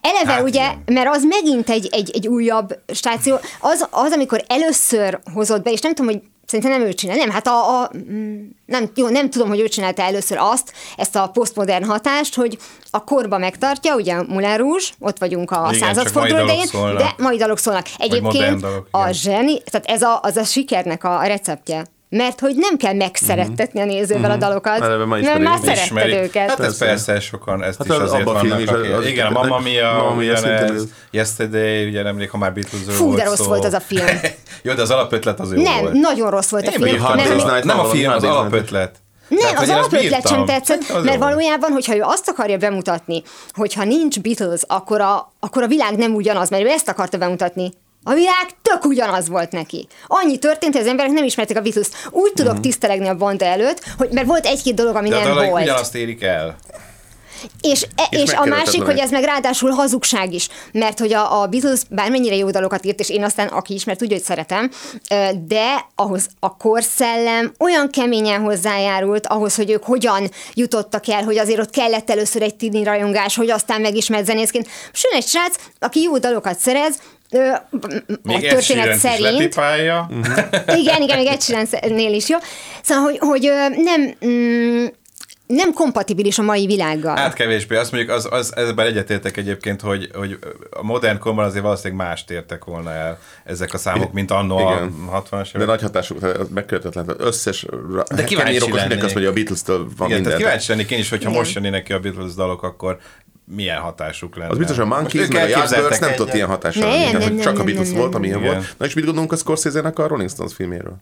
Eleve Hát ugye, igen. mert az megint egy, egy, egy újabb stáció, az, az, amikor először hozott be, és nem tudom, hogy Szerintem nem ő csinál, nem, hát a, a mm, nem, jó, nem tudom, hogy ő csinálta először azt, ezt a posztmodern hatást, hogy a korba megtartja, ugye Moulin Rouge, ott vagyunk a Igen, századforduló idején, de mai dalok szólnak. Egyébként dalok, a zseni, tehát ez a, az a sikernek a receptje. Mert hogy nem kell megszerettetni a nézővel a dalokat, Eleve ma mert ismerik. már szeretted őket. Hát ez Persze. persze, sokan ezt Hát is az azért vannak, film is, akik- az- Igen, a Mamma Mia, Mamma Mia szintén ugyanez, ez. Yesterday, ugye nemrég, ha már Beatlesről Fú, volt de rossz szó. volt az a film. Jó, de az alapötlet az jó Nem, volt. nagyon rossz volt a Én film. Nem, nem, nem a film, az alapötlet. Nem, Tehát, az alapötlet sem tetszett, az mert valójában, hogyha ő azt akarja bemutatni, hogyha nincs Beatles, akkor a, akkor a világ nem ugyanaz, mert ő ezt akarta bemutatni. A világ tök ugyanaz volt neki. Annyi történt, hogy az emberek nem ismerték a Beatles. Úgy tudok tisztelegni a banda előtt, hogy mert volt egy-két dolog, ami De a nem dalaik volt. ugyanazt érik el. És, e, És és, a másik, meg. hogy ez meg ráadásul hazugság is, mert hogy a, a Beatles bármennyire jó dalokat írt, és én aztán, aki ismer, tudja, hogy szeretem, de ahhoz a korszellem olyan keményen hozzájárult, ahhoz, hogy ők hogyan jutottak el, hogy azért ott kellett először egy tini rajongás, hogy aztán megismert zenészként. Jön egy srác, aki jó dalokat szerez, ö, a Még Ed történet szerint. lepipálja. Igen, igen, még egy is jó. Szóval, hogy, hogy nem, mm, nem kompatibilis a mai világgal. Hát kevésbé. Azt mondjuk, az, az, ezzel egyetértek egyébként, hogy, hogy a modern korban azért valószínűleg mást értek volna el ezek a számok, mint annó a Igen. 60-as De évek. nagy hatásuk, megkövetetlen. Összes De kíváncsi lennék. azt mondja, a Beatles-től van Igen, minden. kíváncsi lennék én is, hogyha Igen. most jönnének ki a Beatles dalok, akkor milyen hatásuk lenne. Az biztos, a Monkeys, meg a Yardbirds nem tudott ilyen hatással Nem, lenni. Csak a Beatles volt, amilyen nem. volt. Na és mit gondolunk a Scorsese-nek a Rolling Stones filméről?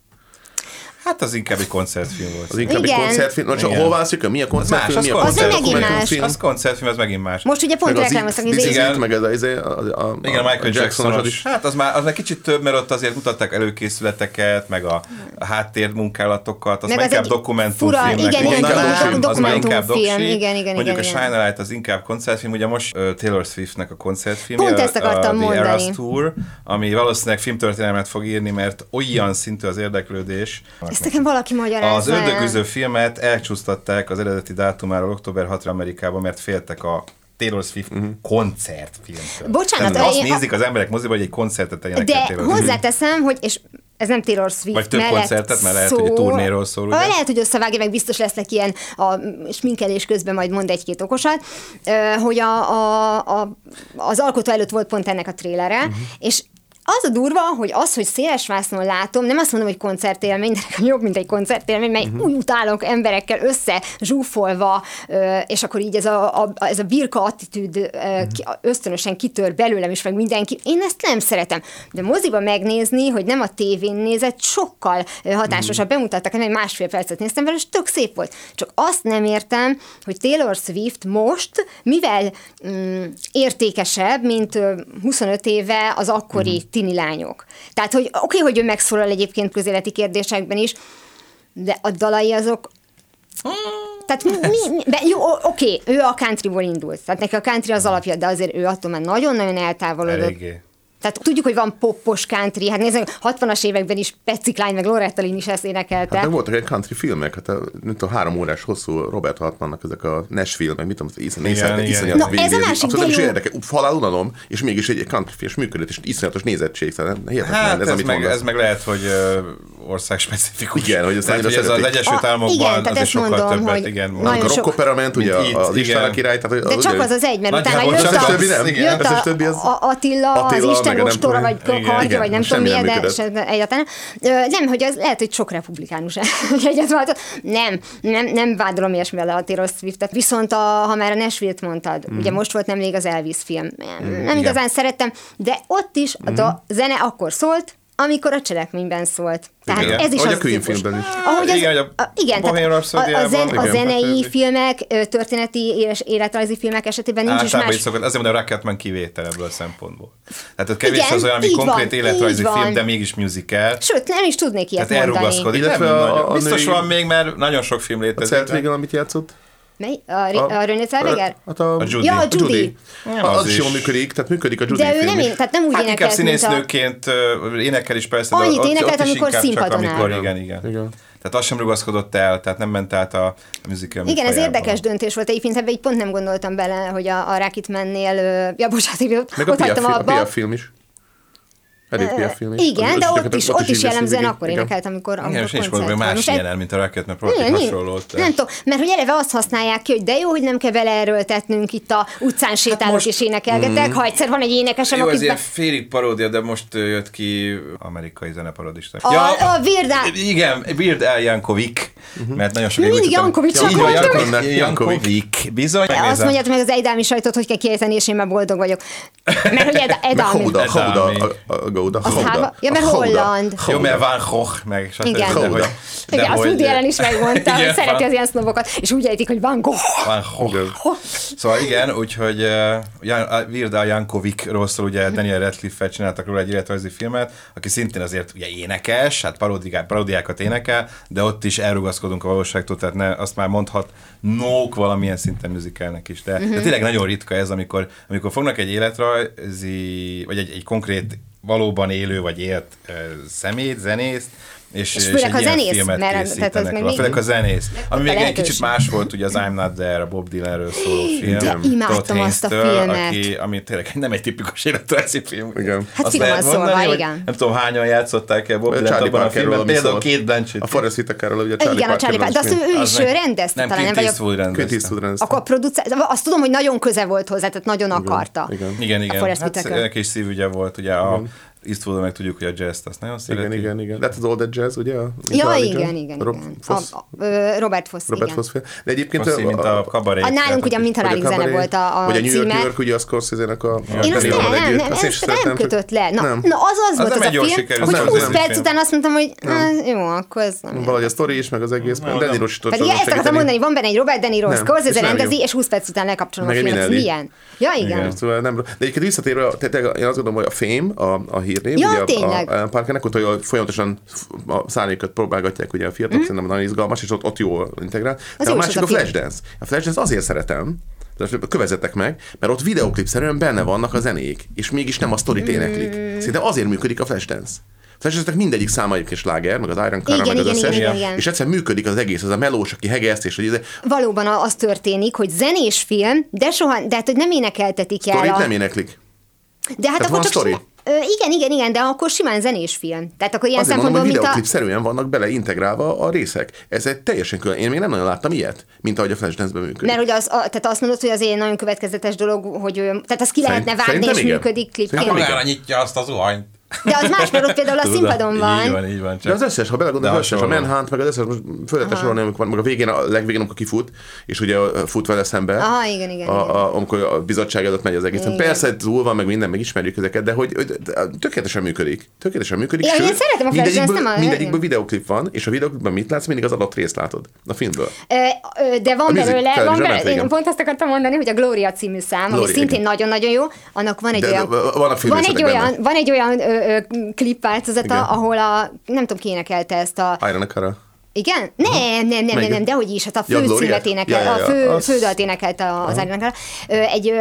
Hát az inkább egy koncertfilm volt. Az inkább egy Igen. koncertfilm. Na, csak hol választjuk? Mi a koncertfilm? az Mi a koncertfilm. Az megint más. Az koncertfilm, az megint más. Most ugye pont Meg az reklámoztak, hogy Igen. Meg ez a, ez a, a, a, Igen, a Michael Jacksonos. is. Hát az már, az már kicsit több, mert ott azért mutatták előkészületeket, meg a, háttérmunkálatokat, az Meg már az inkább egy dokumentumfilmnek igen, igen, mondanám, inkább az már inkább dokumentumfilm, doksi. igen, igen, Mondjuk igen, a. Shine Light az inkább koncertfilm, ugye most Taylor Swiftnek a koncertfilmje, Pont ezt akartam a, a The mondani. Eras Tour, ami valószínűleg filmtörténelmet fog írni, mert olyan szintű az érdeklődés. Ezt nekem valaki magyarázza. Az ördögűző filmet elcsúsztatták az eredeti dátumáról október 6-ra Amerikában, mert féltek a Taylor Swift Mhm. koncertfilmtől. Bocsánat, Tehát azt én- nézik az emberek moziba, hogy egy koncertet tegyenek el De hozzáteszem, hogy és ez nem Taylor Swift Vagy több mellett koncertet, mert lehet, hogy egy turnéról szól, ugye? Lehet, hogy összevágja, meg biztos lesznek ilyen a sminkelés közben majd mond egy-két okosat, hogy a, a, a, az alkotó előtt volt pont ennek a trélere, uh-huh. és az a durva, hogy az, hogy széles vásznon látom, nem azt mondom, hogy koncertélmény, de jobb, mint egy koncertélmény, mert uh-huh. úgy utálok emberekkel össze zsúfolva, és akkor így ez a, a, ez a birka attitűd ki- ösztönösen kitör belőlem is, meg mindenki. Én ezt nem szeretem. De moziba megnézni, hogy nem a tévén nézett, sokkal hatásosabb. Bemutattak, egy másfél percet néztem vele, és tök szép volt. Csak azt nem értem, hogy Taylor Swift most, mivel mm, értékesebb, mint ö, 25 éve az akkori tini lányok. Tehát, hogy oké, okay, hogy ő megszólal egyébként közéleti kérdésekben is, de a dalai azok tehát mi, mi, mi, be, jó, oké, ő a countryból indult, tehát neki a country az alapja, de azért ő attól már nagyon-nagyon eltávolodott. Eléggé. Tehát tudjuk, hogy van poppos country, hát nézzük, 60-as években is Patsy Cline meg Loretta Lynn is ezt énekelte. Hát meg voltak egy country filmek, hát a, nem tudom, három órás hosszú Robert Hartmannak ezek a Nashville, meg mit tudom, az iszony, Igen, iszonyat, igen. iszonyat Na, ez a másik, Abszolút de is jó. érdekel, Uf, halál unalom, és mégis egy country film és működött, és iszonyatos nézettség, szóval hihetetlen, Hát ez, ez, amit meg, mondasz. ez meg lehet, hogy ö, ország specifikus. Igen, hogy Tehát, hogy ez az. Egyesült A- Államokban igen, tehát azért ezt sokkal mondom, többet, hogy igen. nagyon a sok- rock opera ment, ugye az István a király, tehát De csak az az egy, mert utána jött a, az, nem. jött a, többi az- a Attila, Attila, az Isten meg ostora, vagy kardja, vagy nem tudom milyen, de egyáltalán. Nem, hogy az lehet, hogy sok republikánus egyet váltott. Nem, nem, nem vádolom ilyesmivel a Taylor Swiftet, viszont a, ha már a Nashville-t mondtad, ugye most volt nemrég az Elvis film. Nem, nem igazán szerettem, de ott is a da- zene akkor szólt, amikor a cselekményben szólt. Tehát Igen. ez is Ahogy az a Queen típus. filmben is. Ahogy az, Igen, a a, igen, tehát a, a, zen, a Igen. zenei Hát, filmek, történeti és életrajzi filmek esetében nincs is Általában más így szokott, azért mondom, a Rocketman kivétel ebből a szempontból. Tehát ott kevés Igen, az olyan, ami konkrét van, életrajzi van. film, de mégis musical. Sőt, nem is tudnék ilyet Tehát mondani. elrugaszkodik. Illetve a- a Biztos női- van még, mert nagyon sok film A létezik. Celt végül, amit játszott? Mely? A, a, a René Zellweger? Hát a, A Judy. Ja, a A Judy. Ja, Az, az jól működik, tehát működik a Judy De ő film nem, is. tehát nem úgy Hát énekelt, mint a... színésznőként ö, énekel is persze, Annyit ott, énekelt, ott amikor színpadon amikor, áll. igen, igen, Igen. Tehát az sem rugaszkodott el, tehát nem ment át a, a musical Igen, ez érdekes döntés volt. Egyébként ebbe így pont nem gondoltam bele, hogy a, a Rocketmannél, ja bocsánat, így ott, Meg a ott Pia, hagytam fi- a abba. Pia film is. Edith Pia film is. Igen, Az- de ott is, ott is jellemzően akkor énekelt, amikor, amikor Igen, koncert van. más ilyen el, mint a Rocket, mert nincs. hasonlót. Nem tudom, mert hogy eleve azt használják ki, hogy de jó, hogy nem kell beleerőltetnünk itt a utcán sétálok most- és énekelgetek, ha egyszer van egy énekesem, Jó, ez ilyen félig paródia, de most jött ki amerikai zeneparodista. A, a Virda... Igen, Weird Al Jankovic, mert nagyon sok Mindig Jankovicsnak mondom. Jankovic. Jankovic. Bizony, Azt mondjátok meg az Edámi sajtot, hogy kell kiejteni, és én már boldog vagyok. Mert hogy Ed, Meg Edámi. Gouda, Az hába- ja, mert A Houda. holland. Jó, mert Van Gogh, meg stb. Igen. De hogy, Houda. Igen, azt hogy- Woody Allen is megmondta, hogy szereti az ilyen sznobokat, és úgy ejtik, hogy Van Gogh. Van Gogh. Szóval igen, úgyhogy uh, Jan, a Weird Al Jankovicról szól, ugye Daniel Radcliffe-fel csináltak róla egy életrajzi filmet, aki szintén azért ugye énekes, hát parodiák, parodiákat énekel, de ott is elrugaszkodunk a valóságtól, tehát ne, azt már mondhat nók valamilyen szinten musicalnek is. De, de tényleg nagyon ritka ez, amikor, amikor fognak egy életrajzi, vagy egy, egy konkrét valóban élő vagy élt szemét, zenészt, és, És főleg egy a zenész, filmet mert- tehát az még- Főleg a zenész. Ami még egy kicsit más volt, ugye az I'm Not There, a Bob Dylanről szóló film. De imádtam azt a filmet. Aki, ami tényleg nem egy tipikus életrajzi film. Igen. Hát Azt finoman lehet szólva, igen. Nem tudom, hányan játszották el Bob Dylan abban a filmben. Például. Kate Blanchett. A Forrest Whitakerről, ugye Charlie Igen, a Charlie Parker, de azt ő, is rendezte, Nem, talán nem Clint vagyok. Eastwood Clint rendezte. Eastwood rendezte. Akkor a producer, azt tudom, hogy nagyon köze volt hozzá, tehát nagyon akarta. igen. Igen, A. Forrest Hát Whitaker. neki is szívügye volt, ugye a Eastwood meg tudjuk, hogy a jazz azt nagyon szereti. Igen, igen, igen. Lehet az Old Dead Jazz, ugye? Mint Ja, igen, John? igen, Rob igen. Foss? A, a, Robert Foss, Robert igen. Foss. De egyébként... Fosszi, mint a kabaré. A nálunk ugye mint a vagy rálik zene volt a, a Vagy a New York. New York, ugye a Scorsese-nek a... a Én azt nem, nem, nem, ezt nem kötött le. Na, Nem. na az az Az volt az egy a film, hogy film, 20 nem. perc után azt mondtam, hogy "Ah, jó, akkor ez nem. Valahogy a sztori is, meg az egész. De is tudott Pedig ezt akartam mondani, van benne egy Robert De Niro, Nem, Scorsese rendezi, és 20 perc után lekapcsolom a filmet. Milyen? Ja, igen. Igen. Szóval nem, de egyébként visszatérve, én azt gondolom, hogy a Fame, a, a hírnév, Ja, ugye a- tényleg. a, a Parkernek, ott hogy folyamatosan a szándékat próbálgatják, ugye a fiatalok, mm. szerintem nagyon izgalmas, és ott, ott jó integrál. De jó a másik az a a. Flashdance. A Flashdance azért szeretem, de kövezetek meg, mert ott videoklipszerűen benne vannak a zenék, és mégis nem a sztorit éneklik. Szerintem azért működik a Flashdance. Flashdance mindegyik száma egyébként sláger, meg az Iron Car, Igen, meg az igen, összes, igen, igen. és egyszerűen működik az egész, az a melós, aki hegeszt, és hogy ez Valóban az történik, hogy zenés film, de soha, de hát, hogy nem énekeltetik el. sztorit A, nem éneklik. de hát Tehát akkor csak sztori. Ö, igen, igen, igen, de akkor simán zenés film. Tehát akkor ilyen Azért mondom, hogy szempontból, mint a... videoklipszerűen vannak bele integrálva a részek. Ez egy teljesen külön. Én még nem nagyon láttam ilyet, mint ahogy a Flashdance-ben működik. Mert hogy az, a, tehát azt mondod, hogy az egy nagyon következetes dolog, hogy tehát azt ki Szerint- lehetne vágni, és igen. működik klipként. Szerintem igen. Magára nyitja azt az zuhanyt. De az más, mert ott például a színpadon Így van. van, így van. De Csak az összes, ha belegondolsz, De az összes, a. Manhunt, meg az összes, most föl lehet sorolni, amikor van, meg a végén, a legvégén, amikor kifut, és ugye fut vele szembe. Aha, igen, igen, A, a, amikor a bizottság előtt megy az egész. Igen. Persze, túl van, meg minden, meg ismerjük ezeket, de hogy, hogy de- tökéletesen működik. Tökéletesen működik. Ja, én szeretem a mindegyikből, nem a- mindegyikből videoklip van, és a videoklipben mit látsz? Mindig az adott részt látod a filmből. De van belőle, van belőle, én pont azt akartam mondani, hogy a Gloria című szám, ami szintén nagyon-nagyon jó, annak van egy De olyan, van egy olyan, van egy olyan klip változata, Igen. ahol a, nem tudom ki énekelte ezt a, Iron Cara. igen? Nem, nem, nem, nem, nem, dehogy is, hát a Ja, fő címet énekel, Ja, ja, ja. a fő, Az- fődalt énekelte a- az Ariana Egy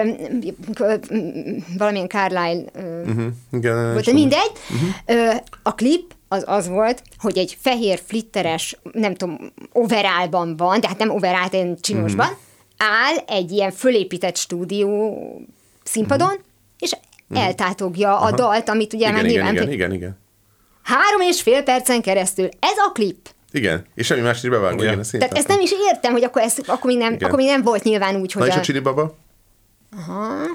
valamilyen Carlyle ö, Igen, volt, mindegy. Ö, a klip az az volt, hogy egy fehér flitteres, nem tudom, overálban van, de hát nem overált, én csinosban, Mhm. áll egy ilyen fölépített stúdió színpadon, és eltátogja a dalt, amit ugye már Mhm. Igen, igen, nyilván igen, igen, igen. három és fél percen keresztül. Ez a klip. Igen, és semmi más is bevágva. Igen. Igen, ezt Tehát ezt nem is értem, hogy akkor, ezt, akkor, még nem, Igen. akkor még nem volt nyilván úgy, Na hogy és a, a Csili Baba?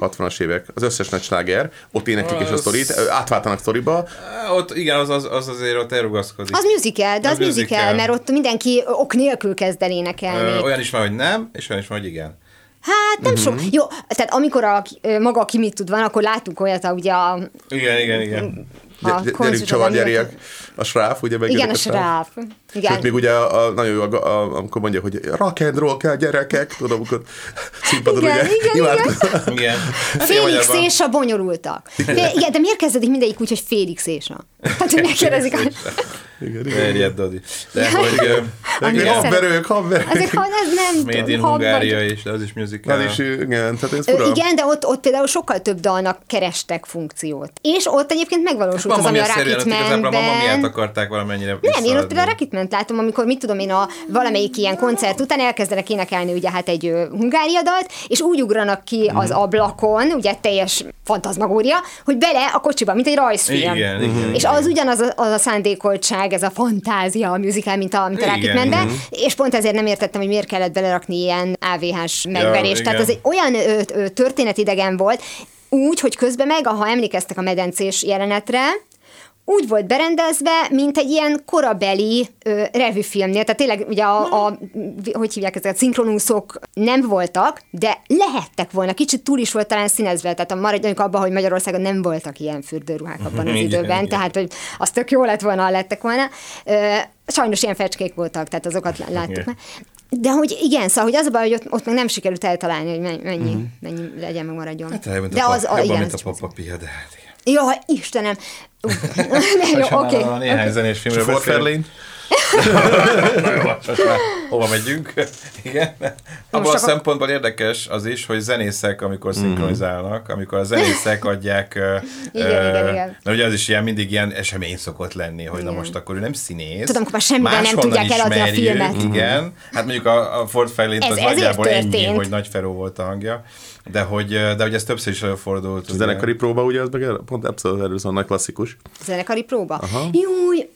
60-as évek, az összes nagy sláger, ott éneklik is a Az- sztorit, átváltanak sztoriba, Ott igen, az, az, az azért ott elrugaszkodik. az musical, de az, Az musical, musical. mert ott mindenki ok nélkül kezd el énekelni. Ö, Olyan is van, hogy nem, és olyan is van, hogy igen. Hát nem sok. Jó, tehát amikor a, maga a ki mit tud van, akkor láttuk olyat, a, ugye a, Igen, igen, igen. a gy- gyerünk a sráf, ugye meg Igen, a sráf. Igen. Sőt, még ugye a, a, nagyon jó, a, a, amikor mondja, hogy rock and roll kell gyerekek, tudom, amikor színpadon Igen, ugye igen, igen. Félix és a bonyolultak. Fél, igen, de miért kezdődik mindegyik úgy, hogy Félix és a? Tehát, hogy megkérdezik. Igen, igen. Verjed, Dodi. De hogy Igen, szeret- Habverők, habverők. Azért, ha ez nem Made in tudom, Hungária is, de az is musical. Az is, igen, tehát ez fura. Igen, de ott, ott például sokkal több dalnak kerestek funkciót. És ott egyébként megvalósult az, ami a igazából Rocketmanben. akarták valamennyire Nem, én ott például a Rocketman látom, amikor mit tudom én, a valamelyik ilyen koncert után elkezdenek énekelni ugye hát egy hungária dalt, és úgy ugranak ki az Mhm. ablakon, ugye teljes fantazmagória, hogy bele a kocsiba, mint egy rajzfilm. Igen, igen, És az ugyanaz a, az a szándékoltság, ez a fantázia, a musical, mint a, mint a Igen, Rocketmanben, mhm. és pont ezért nem értettem, hogy miért kellett belerakni ilyen AVH-s megverést. Tehát igen. az egy olyan ö, ö, történetidegen volt, úgy, hogy közben meg, ha emlékeztek a medencés jelenetre, úgy volt berendezve, mint egy ilyen korabeli ö, revűfilmnél. Tehát tényleg ugye a, a, hogy hívják ezeket, a szinkronúszok nem voltak, de lehettek volna. Kicsit túl is volt talán színezve, tehát maradjunk abban, hogy Magyarországon nem voltak ilyen fürdőruhák abban az Igen, időben, igen. tehát hogy az tök jó lett volna, ha lettek volna. Ö, sajnos ilyen fecskék voltak, tehát azokat lá- láttuk Igen. már. De hogy igen, szóval hogy az a baj, hogy ott, ott meg nem sikerült eltalálni, hogy mennyi, mennyi, mennyi legyen, meg maradjon. Hát de a, az, a, igen, mint a Papa Pia, de igen. Jaj, Istenem! Oké. már a néhány oké. zenés És filmről beszélünk. Fairlane? Na jó, most már hova megyünk? Igen. Abban a szempontból érdekes az is, hogy zenészek, amikor szinkronizálnak, amikor a zenészek adják... ö, Igen, ö, igen, igen. Mert ugye az is ilyen mindig ilyen esemény szokott lenni, hogy na Igen. most akkor ő nem színész. Tudom, akkor már semmivel nem tudják eladni a filmet. Igen. Hát mondjuk a, a Ford Fairlane Ez az nagyjából ennyi, történt. hogy Nagy Feró volt a hangja. De hogy, de hogy ez többször is előfordult. A zenekari próba, ugye, az meg pont abszolút erről szól, nagy klasszikus. Zenekari próba? Aha. Júj,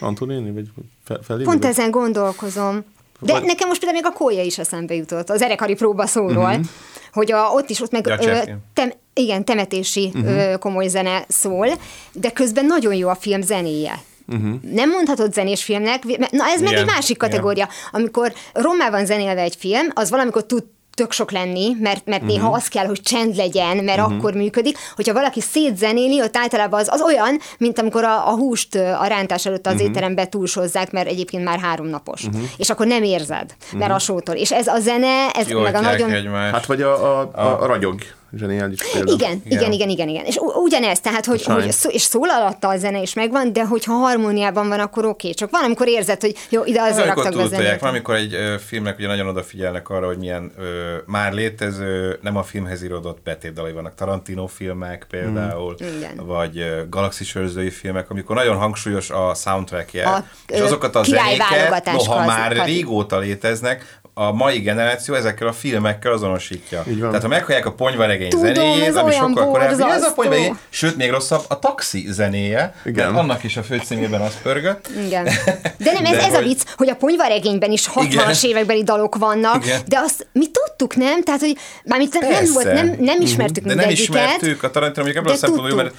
Antonini, vagy Fe- Fellini? pont vagy- ezen gondolkozom. De Vagy- nekem most például még a kólya is eszembe jutott, az erekari próba szóról, uh-huh. hogy a, ott is, ott meg Ja, ö, tem, igen, temetési uh-huh. ö, komoly zene szól, de közben nagyon jó a film zenéje. Uh-huh. Nem mondhatod zenés filmnek, na ez meg Igen, egy másik igen. kategória. Amikor rommá van zenélve egy film, az valamikor tud tök sok lenni, mert, mert uh-huh. néha az kell, hogy csend legyen, mert uh-huh. akkor működik. Hogyha valaki szétzenéli, ott általában az, az olyan, mint amikor a, a húst a rántás előtt az uh-huh. étterembe túlshozzák, mert egyébként már három napos. Uh-huh. És akkor nem érzed, mert a sótól. És ez a zene, ez Jó, meg a nagyon... egymást. Hát vagy a, a, a, a ragyog, zseniális példa. Igen, igen, igen, igen, igen. És u- ugyanez, tehát, hogy, hogy szó, és szól alatta a zene is megvan, de hogyha harmóniában van, akkor oké. Csak van, amikor érzed, hogy jó, ide azért raktak be zenét. van, amikor egy ö, filmnek ugye nagyon odafigyelnek arra, hogy milyen ö, már létező, nem a filmhez íródott betétdalai vannak. Tarantino filmek például, Mm. Igen. vagy ö, galaxis őrzői filmek, amikor nagyon hangsúlyos a soundtrackje, A, és azokat a zenéket, noha már régóta léteznek, a mai generáció ezekkel a filmekkel azonosítja. Így van. Tehát ha meghallják a ponyvaregény Tudom, zenéjét, ez ami sokkal korábbi, ez a ponyvaregény, sőt még rosszabb, a taxi zenéje, Igen. mert annak is a főcímében az pörgött. Igen. De nem, ez, De ez a hogy- vicc, hogy a ponyvaregényben is 60-as Igen. évekbeli dalok vannak, Igen. de azt mi tudtuk, nem? Tehát, hogy mármint nem, Persze. volt, nem, nem ismertük De nem mindegyiket. ismertük a Tarantino, mondjuk ebből a de szempontból, mert.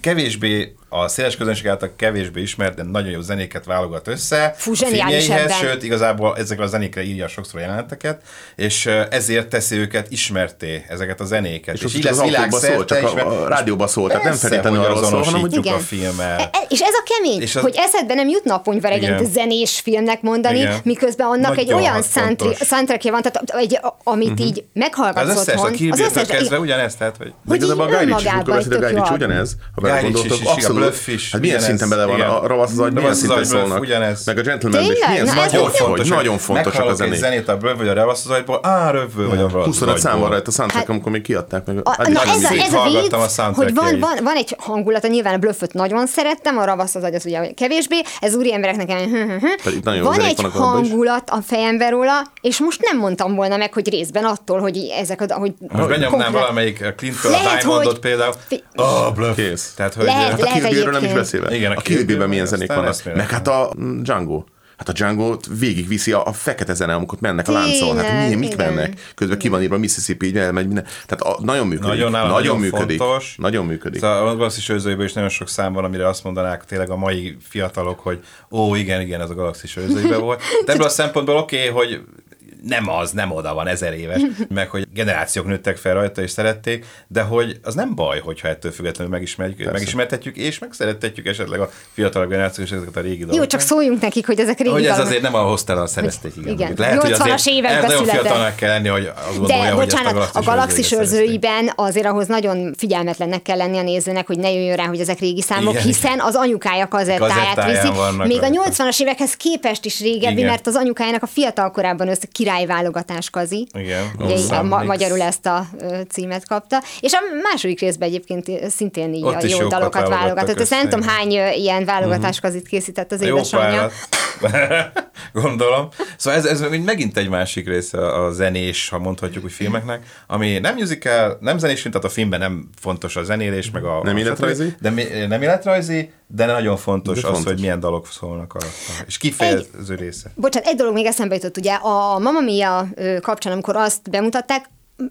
Kevésbé a széles közönség által kevésbé ismert, de nagyon jó zenéket válogat össze. Fú, a zseniális filmjeihez. Sőt, igazából ezekre a zenékre írja sokszor jeleneteket, és ezért teszi őket ismerté, ezeket a zenéket. És, és így lesz autóban szól, csak ismert- a, a rádióban szól, tehát nem feltétlenül arról szól, hanem hogy a filmmel. E- e- És ez a kemény, És az- hogy eszedbe nem jutna a ponyvaregényt Igen. zenés filmnek mondani, Igen. miközben annak egy Nagyon olyan fontos. soundtra- soundtrackje van, tehát egy, amit így meghallgatsz Az összes, a otthon. Kill az összes, kezdve ugyanezt, tehát, hogy De hogy így a önmagában a egy tök jó ugyanez, ha belegondoltok, is, igen, abszolút. Bluff is, Hát milyen ugyanez, szinten bele van igen. a ravasz az agy, milyen Ravasz szinten Bluff, szólnak, ugyanez. meg a Gentleman is, milyen Na, ez nagyon fontos, nagyon fontosak a Meghallok egy zenék. zenét a Blöv vagy a Revasz az agyból, á, rövő vagy a Revasz 25 az szám van rajta a soundtrack, Hát- amikor még kiadták meg. A, na ez, ez a a hogy van, van, van egy hangulata, nyilván a blöfföt nagyon szerettem, a ravasz az agy az ugye kevésbé, ez úri emberek nekem. Pedig nagyon jó van zenék egy is. hangulat a fejemben róla, és most nem mondtam volna meg, hogy részben attól, hogy ezek a... Hogy Most benyomnám valamelyik a Clint-től a Lehet, Diamondot hogy- például. Oh, bluff. Kész. Tehát, hogy Lehet, Hát a Kill Bill-ről nem is beszélve. Igen, a a Kill Bill-ben milyen zenék vannak. Meg hát a Django. Hát a Django-t végigviszi a, a fekete zene, amikor mennek a láncon. Hát milyen, mit igen. mennek? Közben ki van írva Mississippi, így elmegy minden. Tehát a, nagyon működik. Nagyon, Nagyon, nagyon, működik. fontos. Nagyon működik. Szóval a Galaxis őrzőjében is nagyon sok szám van, amire azt mondanák tényleg a mai fiatalok, hogy ó, igen, igen, ez a Galaxis őrzőjében volt. De ebből a szempontból oké, okay, hogy nem az, nem oda van, ezer éves, meg hogy generációk nőttek fel rajta és szerették, de hogy az nem baj, hogyha ettől függetlenül megismerjük, megismertetjük, és megszerettetjük esetleg a fiatalabb generációk és ezeket a régi dolgokat. Jó, csak szóljunk nekik, hogy ezek régi hogy ez azért nem a hostelal szerezték, igen. Igen. Lehet, hogy 80-as azért években nagyon fiatalnak kell lenni, hogy azt gondolja, De hogy bocsánat, ezt a galaxis őrzőiben azért ahhoz nagyon figyelmetlennek kell lenni a nézőnek, hogy ne jöjjön rá, hogy ezek régi számok, Igen. hiszen az anyukája kazettáját viszi. Még a rajta. 80-as évekhez képest is régebbi, mert az anyukájának a fiatal korában össze királyválogatás kazi. Igen, Ugye így a ma- magyarul ezt a címet kapta. És a második részben egyébként szintén így Ott a jó dalokat válogatott. Ezt nem tudom hány ilyen válogatás kazit készített az Jó édesanyja. párat. Gondolom. Szóval ez, ez megint egy másik része a zenés, ha mondhatjuk úgy filmeknek, ami nem musical, nem zenés tehát a filmben nem fontos a zenélés, meg a... Nem a életrajzi? De mi- nem életrajzi, de nagyon fontos De az, fontos. hogy milyen dalok szólnak alatta. És kifejező része. Bocsánat, egy dolog még eszembe jutott, ugye a Mamma Mia kapcsán, amikor azt bemutatták,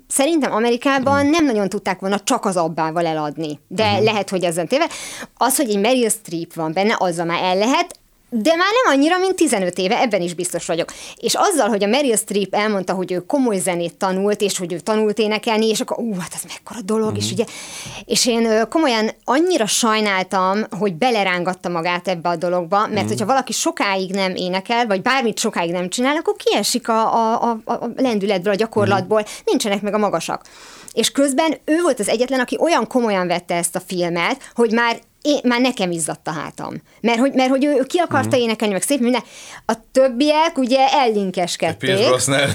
Szerintem Amerikában nem nagyon tudták volna csak az abbával eladni. De uh-huh. lehet, hogy ezen téve. Az, hogy egy Meryl Streep van benne, azzal már el lehet, de már nem annyira, mint 15 éve, ebben is biztos vagyok. És azzal, hogy a Meryl Streep elmondta, hogy ő komoly zenét tanult, és hogy ő tanult énekelni, és akkor, ú, hát ez mekkora dolog, uh-huh. és ugye, és én komolyan annyira sajnáltam, hogy belerángatta magát ebbe a dologba, mert uh-huh. hogyha valaki sokáig nem énekel, vagy bármit sokáig nem csinál, akkor kiesik a, a, a, a lendületből, a gyakorlatból, uh-huh. nincsenek meg a magasak. És közben ő volt az egyetlen, aki olyan komolyan vette ezt a filmet, hogy már én, már nekem izzadt a hátam. Mert hogy, mert hogy ő, ő ki akarta Mhm. énekelni, meg szép minden. A többiek ugye ellinkeskedték.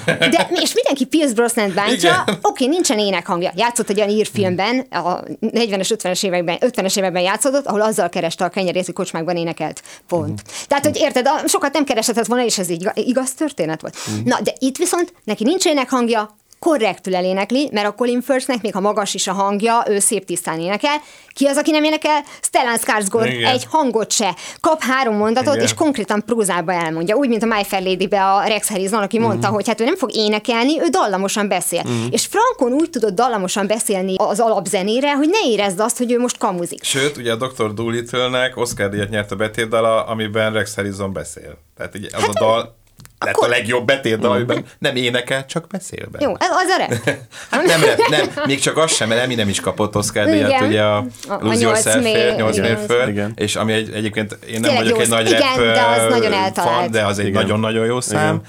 De, és mindenki Pierce Brosnan bántja, oké, nincsen énekhangja. Játszott egy olyan írfilmben, a 40-es, 50-es években, 50-es években játszódott, ahol azzal kereste a kenyerét, hogy kocsmákban énekelt. Pont. Mhm. Tehát, hogy érted, a, sokat nem kereshetett volna, és ez így igaz történet volt. Mhm. Na, de itt viszont neki nincs énekhangja, korrektül elénekli, mert a Colin Firthnek még ha magas is a hangja, ő szép tisztán énekel. Ki az, aki nem énekel? Stellan Skarsgård, Igen. egy hangot se. Kap három mondatot, Igen. és konkrétan prózába elmondja. Úgy, mint a My Fair Lady-be a Rex Harrison, aki mondta, hogy hát ő nem fog énekelni, ő dallamosan beszél. És Frankon úgy tudott dallamosan beszélni az alapzenére, hogy ne érezd azt, hogy ő most kamuzik. Sőt, ugye a Dr. Dolittle-nek Oscar díjat nyert a betétdala, amiben Rex Harrison beszél. Tehát ugye az Hát, a dal lett akkor- a legjobb betétdal, amiben nem énekel, csak beszél benne. Jó, az a rep. Hát nem, lett, nem, még csak az sem, mert Eminem is kapott Oscar díjat, Igen. ugye a, A- a Lose nyolc Yourself mély- 8 igen. mérföld, Igen. és ami egy, egyébként én nem Tényleg vagyok jó egy nagy igen, rap de az nagyon eltalált. fan, de az egy Igen. nagyon-nagyon jó szám.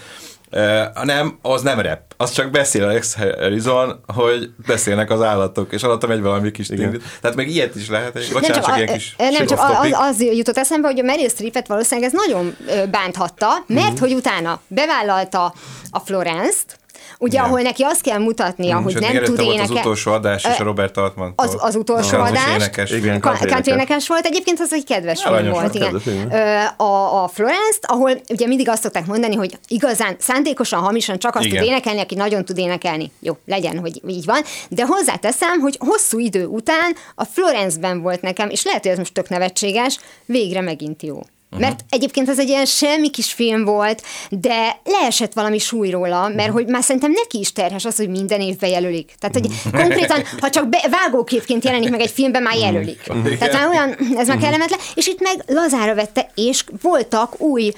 Uh, nem, az nem rap. Az csak beszél Alex Harrison, hogy beszélnek az állatok, és alatta megy valami kis tinglit. Tehát meg ilyet is lehet. Egy, bocsánat, csak, a- ilyen kis nem csak az, az jutott eszembe, hogy a Meryl Streepet valószínűleg ez nagyon bánthatta, mert Mhm. hogy utána bevállalta a Florence-t, ugye, Igen. ahol neki azt kell mutatnia, hogy Sőt, még nem tud volt az énekelni. utolsó adás is a Robert Altman. Az, az utolsó adás. Énekes. Igen, country énekes. volt, egyébként az egy kedves film volt, igen. A, a Florence-t, ahol ugye mindig azt szokták mondani, hogy igazán szándékosan, hamisan csak azt Igen. tud énekelni, aki nagyon tud énekelni. Jó, legyen, hogy így van. De hozzáteszem, hogy hosszú idő után a Florence-ben volt nekem, és lehet, hogy ez most tök nevetséges, végre megint jó. Mert egyébként ez egy ilyen semmi kis film volt, de leesett valami súly róla, mert hogy már szerintem neki is terhes az, hogy minden évben jelölik. Tehát, hogy konkrétan, ha csak be, vágóképként jelenik meg egy filmben, már jelölik. Tehát már olyan, ez már kellemetlen, és itt meg lazára vette, és voltak új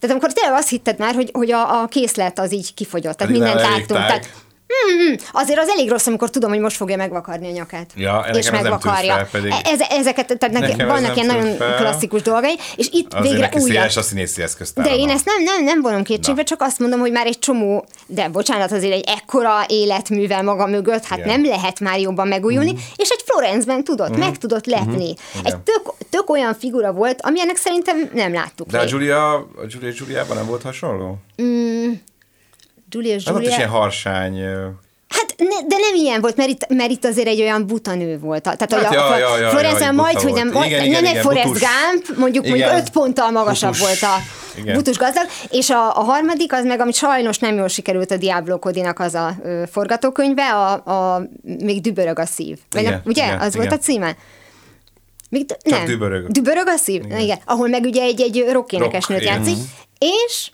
tehát amikor tényleg azt hitted már, hogy, hogy a, a készlet az így kifogyott, tehát mindent láttunk. Tehát, Hmm, azért az elég rossz, amikor tudom, hogy most fogja megvakarni a nyakát. Ja, és ez megvakarja. fel, pedig- E- Ez, ezeket, tehát neki, Nekem ez vannak ilyen nagyon fel. klasszikus dolgai, és itt Azért végre széles a színészi. De én ezt nem, nem, nem vonom kétségbe, Na. csak azt mondom, hogy már egy csomó, de bocsánat, azért egy ekkora életművel maga mögött, hát Igen. nem lehet már jobban megújulni, és egy Florence-ben tudott, meg tudott lepni. Egy Igen. tök, tök olyan figura volt, amilyenek szerintem nem láttuk De a még. Julia, a Julia Juliában nem volt hasonló? Julia, Hát ott is Julia. ilyen harsány... Hát, ne, de nem ilyen volt, mert itt, mert itt azért egy olyan buta nő volt. Tehát, Hát hogy ja, a, ja, ja, Florence ja, majd, hogy nem, majd, Igen, nem igen, egy igen, Forrest. Gump, mondjuk, Igen. mondjuk öt ponttal magasabb Butus. volt a Igen. butus gazdag, és a, a harmadik az meg, amit sajnos nem jól sikerült a Diablo Kodinak az a ö, forgatókönyve, a, a még dübörög a szív. Vagy Igen, nem, ugye? igen, az volt a igen. címe? Még, Csak nem. dübörög. Dübörög a szív? Igen. igen. Ahol meg ugye egy, egy rockénekesnőt Rock, igen. játszik, és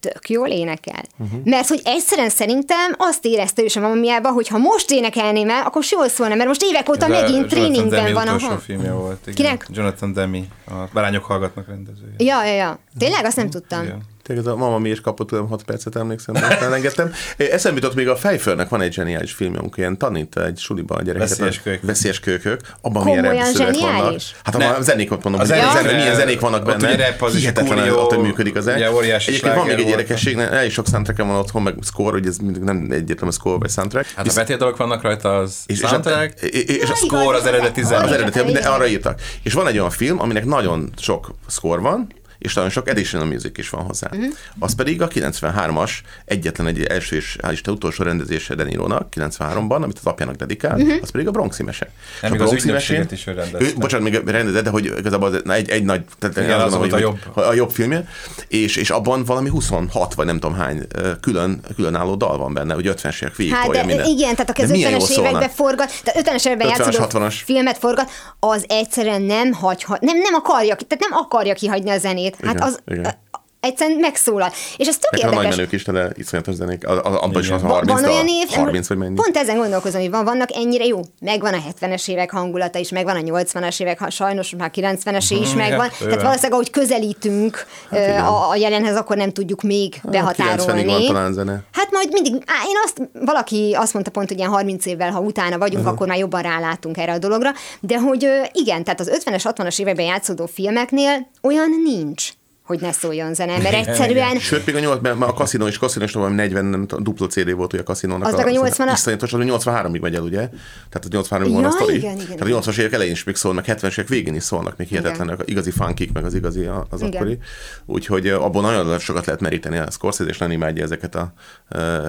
tök jól énekel. Uh-huh. Mert hogy egyszerűen szerintem azt érezte ő sem a mamiában, hogy ha most énekelném el, akkor jól szólna, mert most évek óta ez a megint Jonathan tréningben Demme van. Aha. filmje volt. Igen. Kinek? Jonathan Demi, a Bárányok hallgatnak rendezője. Ja, ja, ja. Tényleg? Azt nem tudtam. Igen. Tényleg ez a mama mi is kapott tudom 6 percet, emlékszem, azt elengedtem. Eszembe jutott még a Fejfölnek van egy zseniális filmje, amikor ilyen tanít egy suliba a gyerekeket. Veszélyes kölykök. Veszélyes kölykök. Abban milyen rap szövegek vannak. Hát a Nem. zenékot mondom, A hogy zenék- milyen, zenék vannak ott benne. ugye rap az is, Hihetetlen, ott, hogy működik az óriási Egyébként van még egy érdekesség, elég sok soundtrack van otthon, meg score, hogy ez mindig nem egyértelmű score vagy soundtrack. Hát a betétdolgok vannak rajta, az És- és a- soundtrack, és- a a score az eredeti zene. az eredeti, arra írtak. És van egy olyan film, aminek nagyon sok score van, és nagyon sok additional music is van hozzá. Uh-huh. Az pedig a 93-as, egyetlen egy első és hál' Isten utolsó rendezése De Nironak, 93-ban, amit az apjának dedikál, uh-huh. az pedig a Bronxi mese. Nem, a még az Bronxi mesén- is ő rendezte. Ő, bocsánat, még rendezett, de hogy igazából az egy, egy nagy, tehát Igen, azt az gondolom, a jobb. a jobb filmje, és, és abban valami 26 vagy nem tudom hány külön, különálló dal van benne, hogy 50-es évek végig Hát de minden. igen, tehát aki az De milyen 50-es jól szólna. években forgat, tehát 50-es években 50-es, játszódó 60-as. filmet forgat, az egyszerűen nem hagyha, nem, nem akarja, tehát nem akarja kihagyni a zenét. Hát Igen, az igen. A- egyszerűen megszólal. És ez tök Nekem a érdekes. nagymenők is, de iszonyatos zenék. A- a- Abban is van Igen. 30, van olyan év, 30 vagy mennyi. Pont ezen gondolkozom, hogy van, vannak ennyire jó. Megvan a 70-es évek hangulata is, megvan a 80-as évek, ha sajnos már 90-es is Mhm, megvan. igen, Tehát valószínűleg, ahogy közelítünk hát igen. a, a jelenhez, akkor nem tudjuk még Hát, behatárolni. 90-ig van talán zene. Hát majd mindig, á, én azt, valaki azt mondta pont, hogy ilyen 30 évvel, ha utána vagyunk, uh-huh. akkor már jobban rálátunk erre a dologra, de hogy igen, tehát az 50-es, 60-as években játszódó filmeknél olyan nincs hogy ne szóljon zene, mert egyszerűen Sőt, még a 8, mert a kaszinó is, kaszinó is valami 40, nem tudom, duplo CD volt, hogy a kaszinónak. Az meg a 80 Iszonyatos, az 83-ig megy el, ugye? Tehát a 83-ig van Ja, a sztori. igen, igen, Tehát a igen. 80-as évek elején is még szól, meg 70-es évek végén is szólnak, még hihetetlenek, igazi funkik, meg az igazi az Igen. akkori. Úgyhogy ö, abból nagyon sokat lehet meríteni a Scorsese, és nem imádja ezeket a,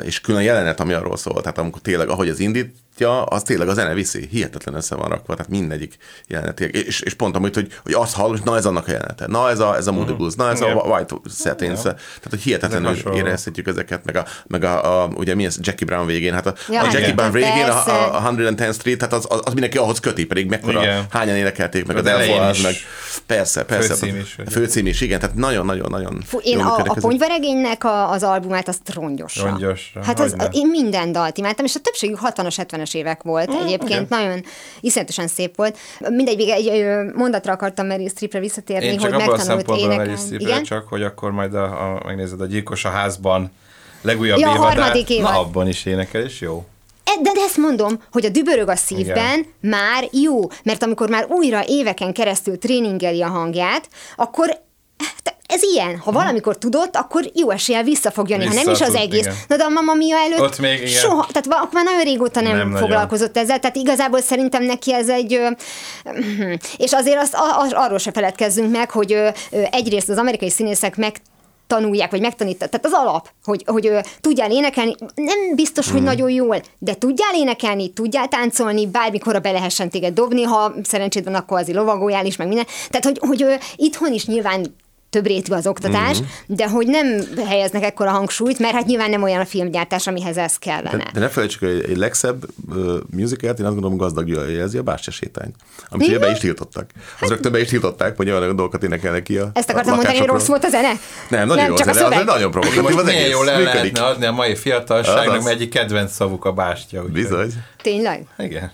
és külön jelenet, ami arról szól, tehát amikor tényleg, ahogy az indítja, az tényleg a zene viszi, hihetetlen össze van rakva, tehát mindegyik jelenet. És, és pont amit, hogy, hogy azt hallom, hogy na ez annak a jelenete, na ez a, ez a Moody Blues, na ez Igen. a White Settings, tehát hogy hihetetlenül Ezek érezhetjük ezeket, meg a, meg a, a ugye mi ez Jackie Brown végén, hát a, Ja, a hát Jackie igen. Brown végén, a, Persze. a, a 110 Street, tehát az, az, az mindenki ahhoz köti, pedig mekkora, Igen. hányan énekelték, meg Az az meg persze, persze. Főcím is, A főcím is, igen, tehát nagyon-nagyon-nagyon én a, a ez. ponyvaregénynek a, az albumát azt rongyosra. Rongyosra, Hát az, én minden dalt imádtam, és a többségük 60-as, 70-es évek volt. Mm, Egyébként igen. nagyon iszonyatosan szép volt. Mindegy, még egy, mondatra akartam Meryl Streepre visszatérni, Én csak hogy megtanult énekelni. Igen? csak hogy akkor majd a, a, megnézed a Gyilkos a házban legújabb Ja, évadát, évad. na abban is énekel, és jó. E- De, de ezt mondom, hogy a dübörög a szívben Igen. már jó, mert amikor már újra éveken keresztül tréningeli a hangját, akkor ez ilyen. Ha valamikor tudott, akkor jó eséllyel vissza fog jönni, ha nem is Vissza az tud, egész. igen. Na de a Mamma Mia előtt Ott még igen. soha, tehát már nagyon régóta nem, Nem nem nagyon. foglalkozott ezzel, tehát igazából szerintem neki ez egy, és azért azt, arról se feledkezzünk meg, hogy egyrészt az amerikai színészek meg tanulják, vagy megtanítják. Tehát az alap, hogy, hogy ö, tudjál énekelni, nem biztos, Hmm. hogy nagyon jól, de tudjál énekelni, tudjál táncolni, bármikor be lehessen téged dobni, ha szerencséd van, akkor azért lovagoljál is, meg minden. Tehát, hogy, hogy ö, itthon is nyilván több rétű az oktatás, Mhm. de hogy nem helyeznek ekkora hangsúlyt, mert hát nyilván nem olyan a filmgyártás, amihez ez kellene. De, de ne felejtsük, hogy egy legszebb uh, musicalt, én azt gondolom gazdag jelzi a Bástya sétány, amit ugye be is tiltottak. Az rögtön be is tiltották, hogy olyan dolgokat énekelnek ki a Hát- Ezt akartam mondani, hogy rossz volt a zene? Nem, nagyon jó csak a zene, az nagyon provokatív az egész. jól el Működik. lehetne adni a mai fiatalságnak, mert egyik kedvenc szavuk a bástya. úgyhogy- Bizony. Tényleg? Igen.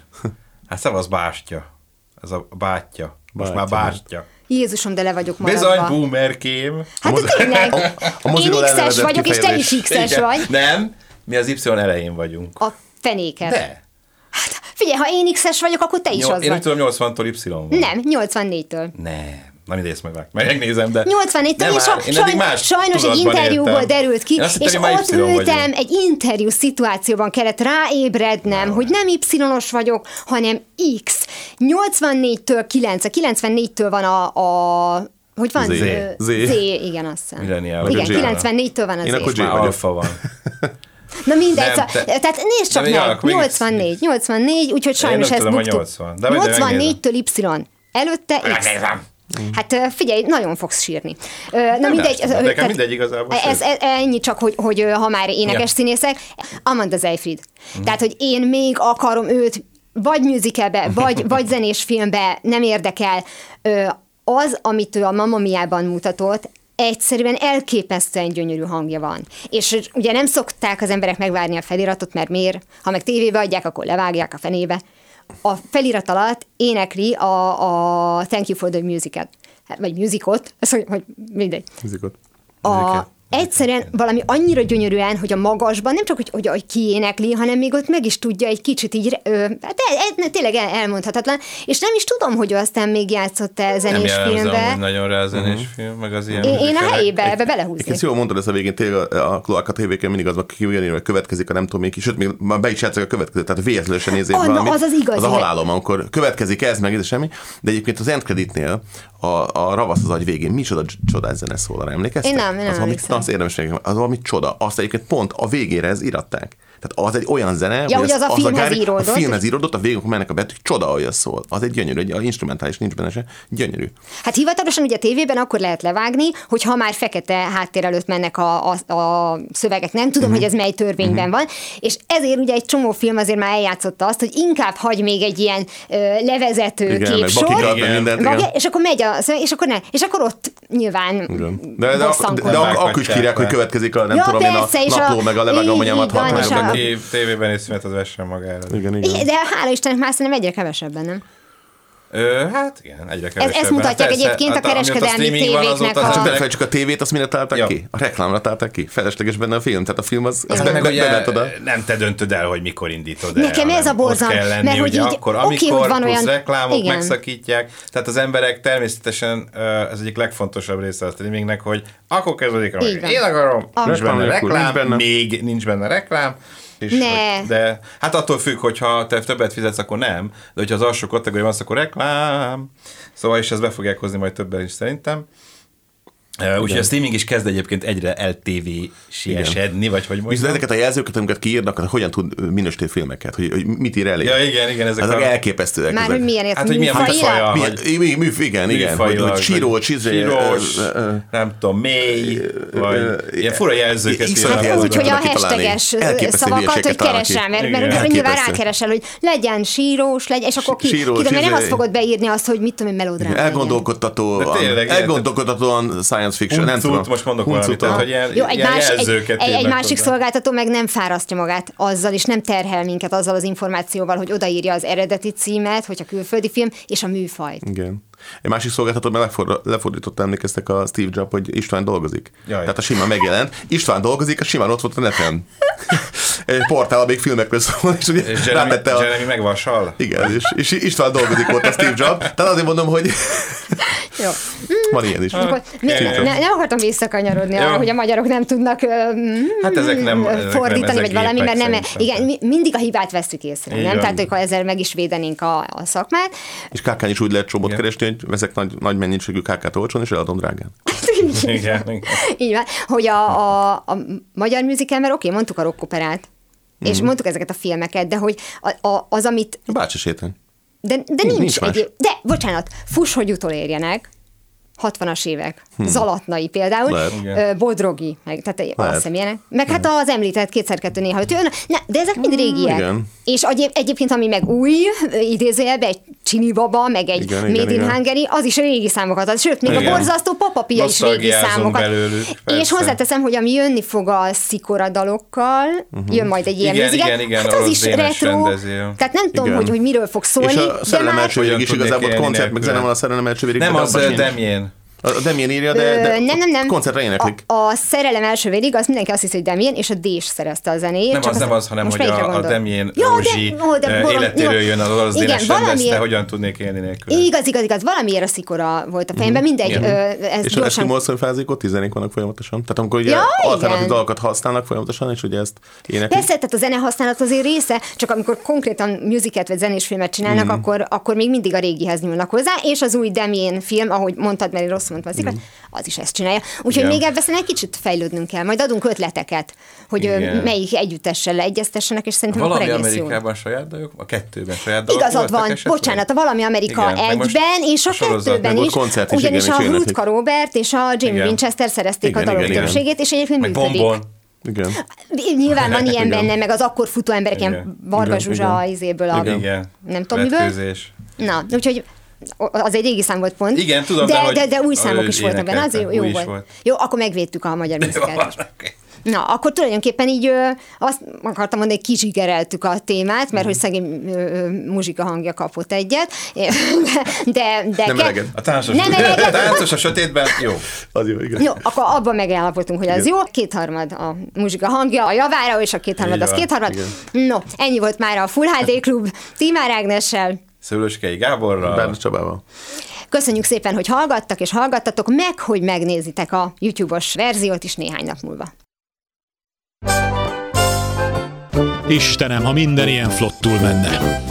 Hát szevasz bástya. Ez a bátyja. Most már bástya. Jézusom, de le vagyok maradva. Bizony, boomerkém. Hát de tényleg, a én elnevezett vagyok, és te is. X-es vagy. Nem, mi az Y elején vagyunk. A fenéket. De. Hát figyelj, ha én X-es vagyok, akkor te is Nyol, az én vagy. tudom, 80-tól Y van. Nem, 84-től. Nem. Na mindegy, ezt meg megnézem, de... 84 Nem és eddig sajnos, más sajnos egy interjúból éltem. derült ki, hittem, és ott Y vagyunk. ültem, egy interjú szituációban kellett ráébrednem, hogy nem Y-os vagyok, hanem X. 84-től 9, 94-től van a, a hogy van? Z. Z. Z, igen, azt hiszem. Millennial Igen, vagy a G. 94-től van az Én akkor G vagyok. alfa van. Na mindegy, Nem, szóval- te- tehát nézd csak De mi meg, akkor még- 84, 84, úgyhogy sajnos nem ezt buktuk. 80. De majd megnézem. 84-től Y. Előtte X. Megnézem. Hát ö, figyelj, nagyon fogsz sírni. Na mindegy. de ö, nekem mindegy igazából, Ez, sőt. ez, ennyi csak, hogy, hogy ha már énekes Ja. színészek, Amanda Seyfried. Tehát, hogy én még akarom őt vagy musicalbe, vagy, vagy zenés filmbe, nem érdekel. Az, amit ő a Mamma Mia-ban mutatott, egyszerűen elképesztően gyönyörű hangja van. És ugye nem szokták az emberek megvárni a feliratot, mert miért? Ha meg tévébe adják, akkor levágják a fenébe. A felirat alatt énekli a, a Thank You for the Music-et. Vagy musicot, ez hogy, hogy mindegy. Muzikot. A, Musical. Egyszerűen valami annyira gyönyörűen, hogy a magasban nem csak, hogy, hogy, hogy kiénekli, hanem még ott meg is tudja egy kicsit így, ö, hát el, el, tényleg el, elmondhatatlan, és nem is tudom, hogy ő aztán még játszott el Nem zenés amúgy filmbe. nagyon rá a zenés film, meg az ilyen Én, én a helyébe ebbe belehúzni. Egyébként jól mondtad ezt a végén, tényleg a, Kloaka tévéken mindig az kijönni, hogy következik a nem tudom még sőt, még már be is játszik a következő, tehát véletlenül se na, valamit. az az igazi. Az a halálom, amikor következik ez, meg ez semmi. De egyébként az end creditnél a, a ravasz az agy végén micsoda csodás zene szól, arra emlékeztek? Én nem, én nem az, az érdemes nekem, az valami csoda. Azt egyébként pont a végére ez iratták. Tehát az egy olyan zene, Ja, hogy az a filmhez gári- íródott. A filmhez íródott, a végén, mennek a betűk, csoda, hogy az szól. Az egy gyönyörű, egy a instrumentális nincs benne se, gyönyörű. Hát hivatalosan ugye a tévében akkor lehet levágni, hogy ha már fekete háttér előtt mennek a, a, a szövegek, nem tudom, Mhm. hogy ez mely törvényben van, és ezért ugye egy csomó film azért már eljátszotta azt, hogy inkább hagy még egy ilyen ö, levezető Igen, képsor, meg mindent, igen. Vagja, és akkor megy a szöveg, és akkor ne, és akkor ott nyilván Igen. De, de, de, de, de ak- akkor is kírják, hogy következik a nem Ja, tudom én persze, és a- napló, meg a és meg a... Tév, tévében is mert az vessen magára. Igen, igen. De hála Istennek már szerintem egyre kevesebben, nem? Ö, hát igen, egyre kevesebben. ezt mutatják Persze, egyébként a hát amióta kereskedelmi van, tévéknek a- Csak ne a tévét, azt mire találták Ja. ki? A reklámra találták ki. Felesleges benne a film, tehát a film az, az Hát be, meg be, ugye oda. nem te döntöd el, hogy mikor indítod el. Nekem ez a borzalom, kell lenni, mert hogy ugye, így akkor, oké, amikor hogy van plusz olyan- reklámok igen. megszakítják, tehát az emberek természetesen ez egyik legfontosabb része a streamingnek, hogy akkor kezdődik a. Én akarom, nincs benne Reklám még nincs benne reklám, és Ne. Hogy, de hát attól függ, hogyha te többet fizetsz, akkor nem, de hogyha az alsó kategória van, akkor reklám. Szóval is ezt be fogják hozni majd többen is szerintem. Uh, Úgyhogy a streaming is kezd egyébként egyre eltévésiesedni, vagy hogy Viszont mondjam. ezeket a jelzőket, amiket kiírnak, hogy hogyan tud minősíteni filmeket, hogy, hogy mit ír elé. Ja, igen, igen, ezek ezek a- elképesztőek. Már ezek. hogy milyen Hát, hogy milyen műfaja, Milyen, mű, mű, igen, igen, hogy, hogy síró, vagy csizé, sírós, nem tudom, mély, vagy ilyen fura jelzőket Iszonyat. Hát úgy, hogy a Elképesztő szavakat, hogy ki. mert, mert nyilván rákeresel, hogy legyen sírós, legyen, és akkor ki, mert nem izé- azt fogod beírni azt, hogy mit tudom én, melodrám. Elgondolkodtató, elgondolkodtatóan science fiction, nem Huncut, tudom. most mondok valamit, Huncut, tehát, ah. hogy ilyen, Jó, egy, ilyen más, egy, jelzőket egy, egy másik hozzá. szolgáltató meg nem fárasztja magát azzal, és nem terhel minket azzal az információval, hogy odaírja az eredeti címet, hogyha külföldi film, és a műfajt. Igen. Egy másik szolgáltató, mert lefor, lefordított emlékeztek a Steve Jobs, hogy István dolgozik. Jaj. Tehát a simán megjelent. István dolgozik, a simán ott volt a neten. Egy portál, még filmekről szól, és ugye És Jeremy, rátette a... Jeremy megvasal? Igen, és, és István dolgozik ott a Steve Jobs. Tehát azért mondom, hogy Jó. van ilyen is. Akkor oké. ne, nem akartam visszakanyarodni arra, hogy a magyarok nem tudnak Hát ezek nem- ezek nem, fordítani, ezek vagy valami, mert nem, igen, mi, mindig a hibát veszük észre, Így nem? van. Tehát, hogy ezzel meg is védenénk a, a szakmát. És kákán is úgy lehet csomót Igen. keresni, hogy veszek nagy, nagy mennyiségű kákát olcsón, és eladom drágán. Igen, igen. Így van, hogy a, a, a magyar musical, mert oké, mondtuk a rockoperát, és Mhm. mondtuk ezeket a filmeket, de hogy a, a, az, amit Bácsi sétány. De, de Nincs nincs, egy, de bocsánat, fuss, hogy utolérjenek, 60-as évek. Zalatnai például, Lehet. Bodrogi, meg, tehát azt hiszem ilyenek. Meg hát az említett kétszer-kettő néha öt jön. Ne, de ezek mind régiek. igen. És egyéb, egyébként, ami meg új, idézőjelben egy Csini Baba, meg egy Igen, Made igen, in igen. Hungary, az is régi számokat ad. Sőt, még Igen. a borzasztó papapia is régi számokat. belőlük, és hozzáteszem, hogy ami jönni fog a szikora dalokkal, jön majd egy ilyen Igen, igen, igen, hát az is retro. rendező. Tehát nem tudom, hogy, hogy miről fog szólni, És a végig is igazából koncert, meg zene van a szerelem első végig. Nem az. Demjén. A Demien írja, de, de Ö, nem, nem, nem. koncertre éneklik. A, a szerelem első vérig, az mindenki azt hiszi, hogy Damien, és a Dés szerezte a zenét. Nem csak az, nem az, hanem hogy a, a? Demjén Jó, Rózsi de, ó, de életéről jó. jön az Igen, Dénes valamiért- hogyan tudnék élni nélkül. Igaz, igaz, igaz. Valamiért a szikora volt a fejemben. Mindegy, Igen. ö, ez És az gyorsan... Eskimo asszony fázékot, tizenék vannak folyamatosan. Tehát amikor ugye Ja, alternatív dalokat használnak folyamatosan, és ugye ezt éneklik. Persze, tehát a zene használat azért része, csak amikor konkrétan musicalt vagy zenés filmet csinálnak, mm. akkor, akkor még mindig a régihez nyúlnak hozzá, és az új Demien film, ahogy mondtad, mert én rosszul mondtam az mm. az is ezt csinálja. Úgyhogy Igen. még ebben egy kicsit fejlődnünk kell, majd adunk ötleteket, hogy Igen. melyik együttessel leegyeztessenek, és szerintem Valami akkor egész jó. Amerikában saját dalok? A kettőben saját dalok Igazad van, esetleg? bocsánat, a valami Amerika Igen, egyben, és a a kettőben is, is, ugyanis a. Rutka Robert és a Jimmy Igen. Winchester szerezték Igen, a dalok igen, többségét, és egyébként Meg működik. bombon. Igen. Nyilván van ilyen Igen. benne, meg az akkor futó emberek, ilyen Igen. Varga Igen, Zsuzsa igen. izéből a... Igen. Nem tudom, miből. Na, úgyhogy az egy régi szám volt pont. Igen, tudom, de, de de, de, új számok is voltak benne, az jó, volt. volt. Jó, akkor megvédtük a magyar muzikát. Na, akkor tulajdonképpen így ö, azt akartam mondani, hogy kizsigereltük a témát, mert hogy szegény ö, muzsika hangja kapott egyet, de... de, Nem ke-. A táncos, Nem a eleged. táncos a sötétben, jó. Az jó, igen. Jó, akkor abban megállapodtunk, hogy az Igen. jó. Kétharmad a muzsika hangja a javára, és a kétharmad Így az kétharmad. No, ennyi volt már a Full HD Klub Timár Ágnessel. Szőlőskei Gáborral. Bárdos Csabával. Köszönjük szépen, hogy hallgattak és hallgattatok, meg hogy megnézitek a YouTube-os verziót is néhány nap múlva. Istenem, ha minden ilyen flottul menne.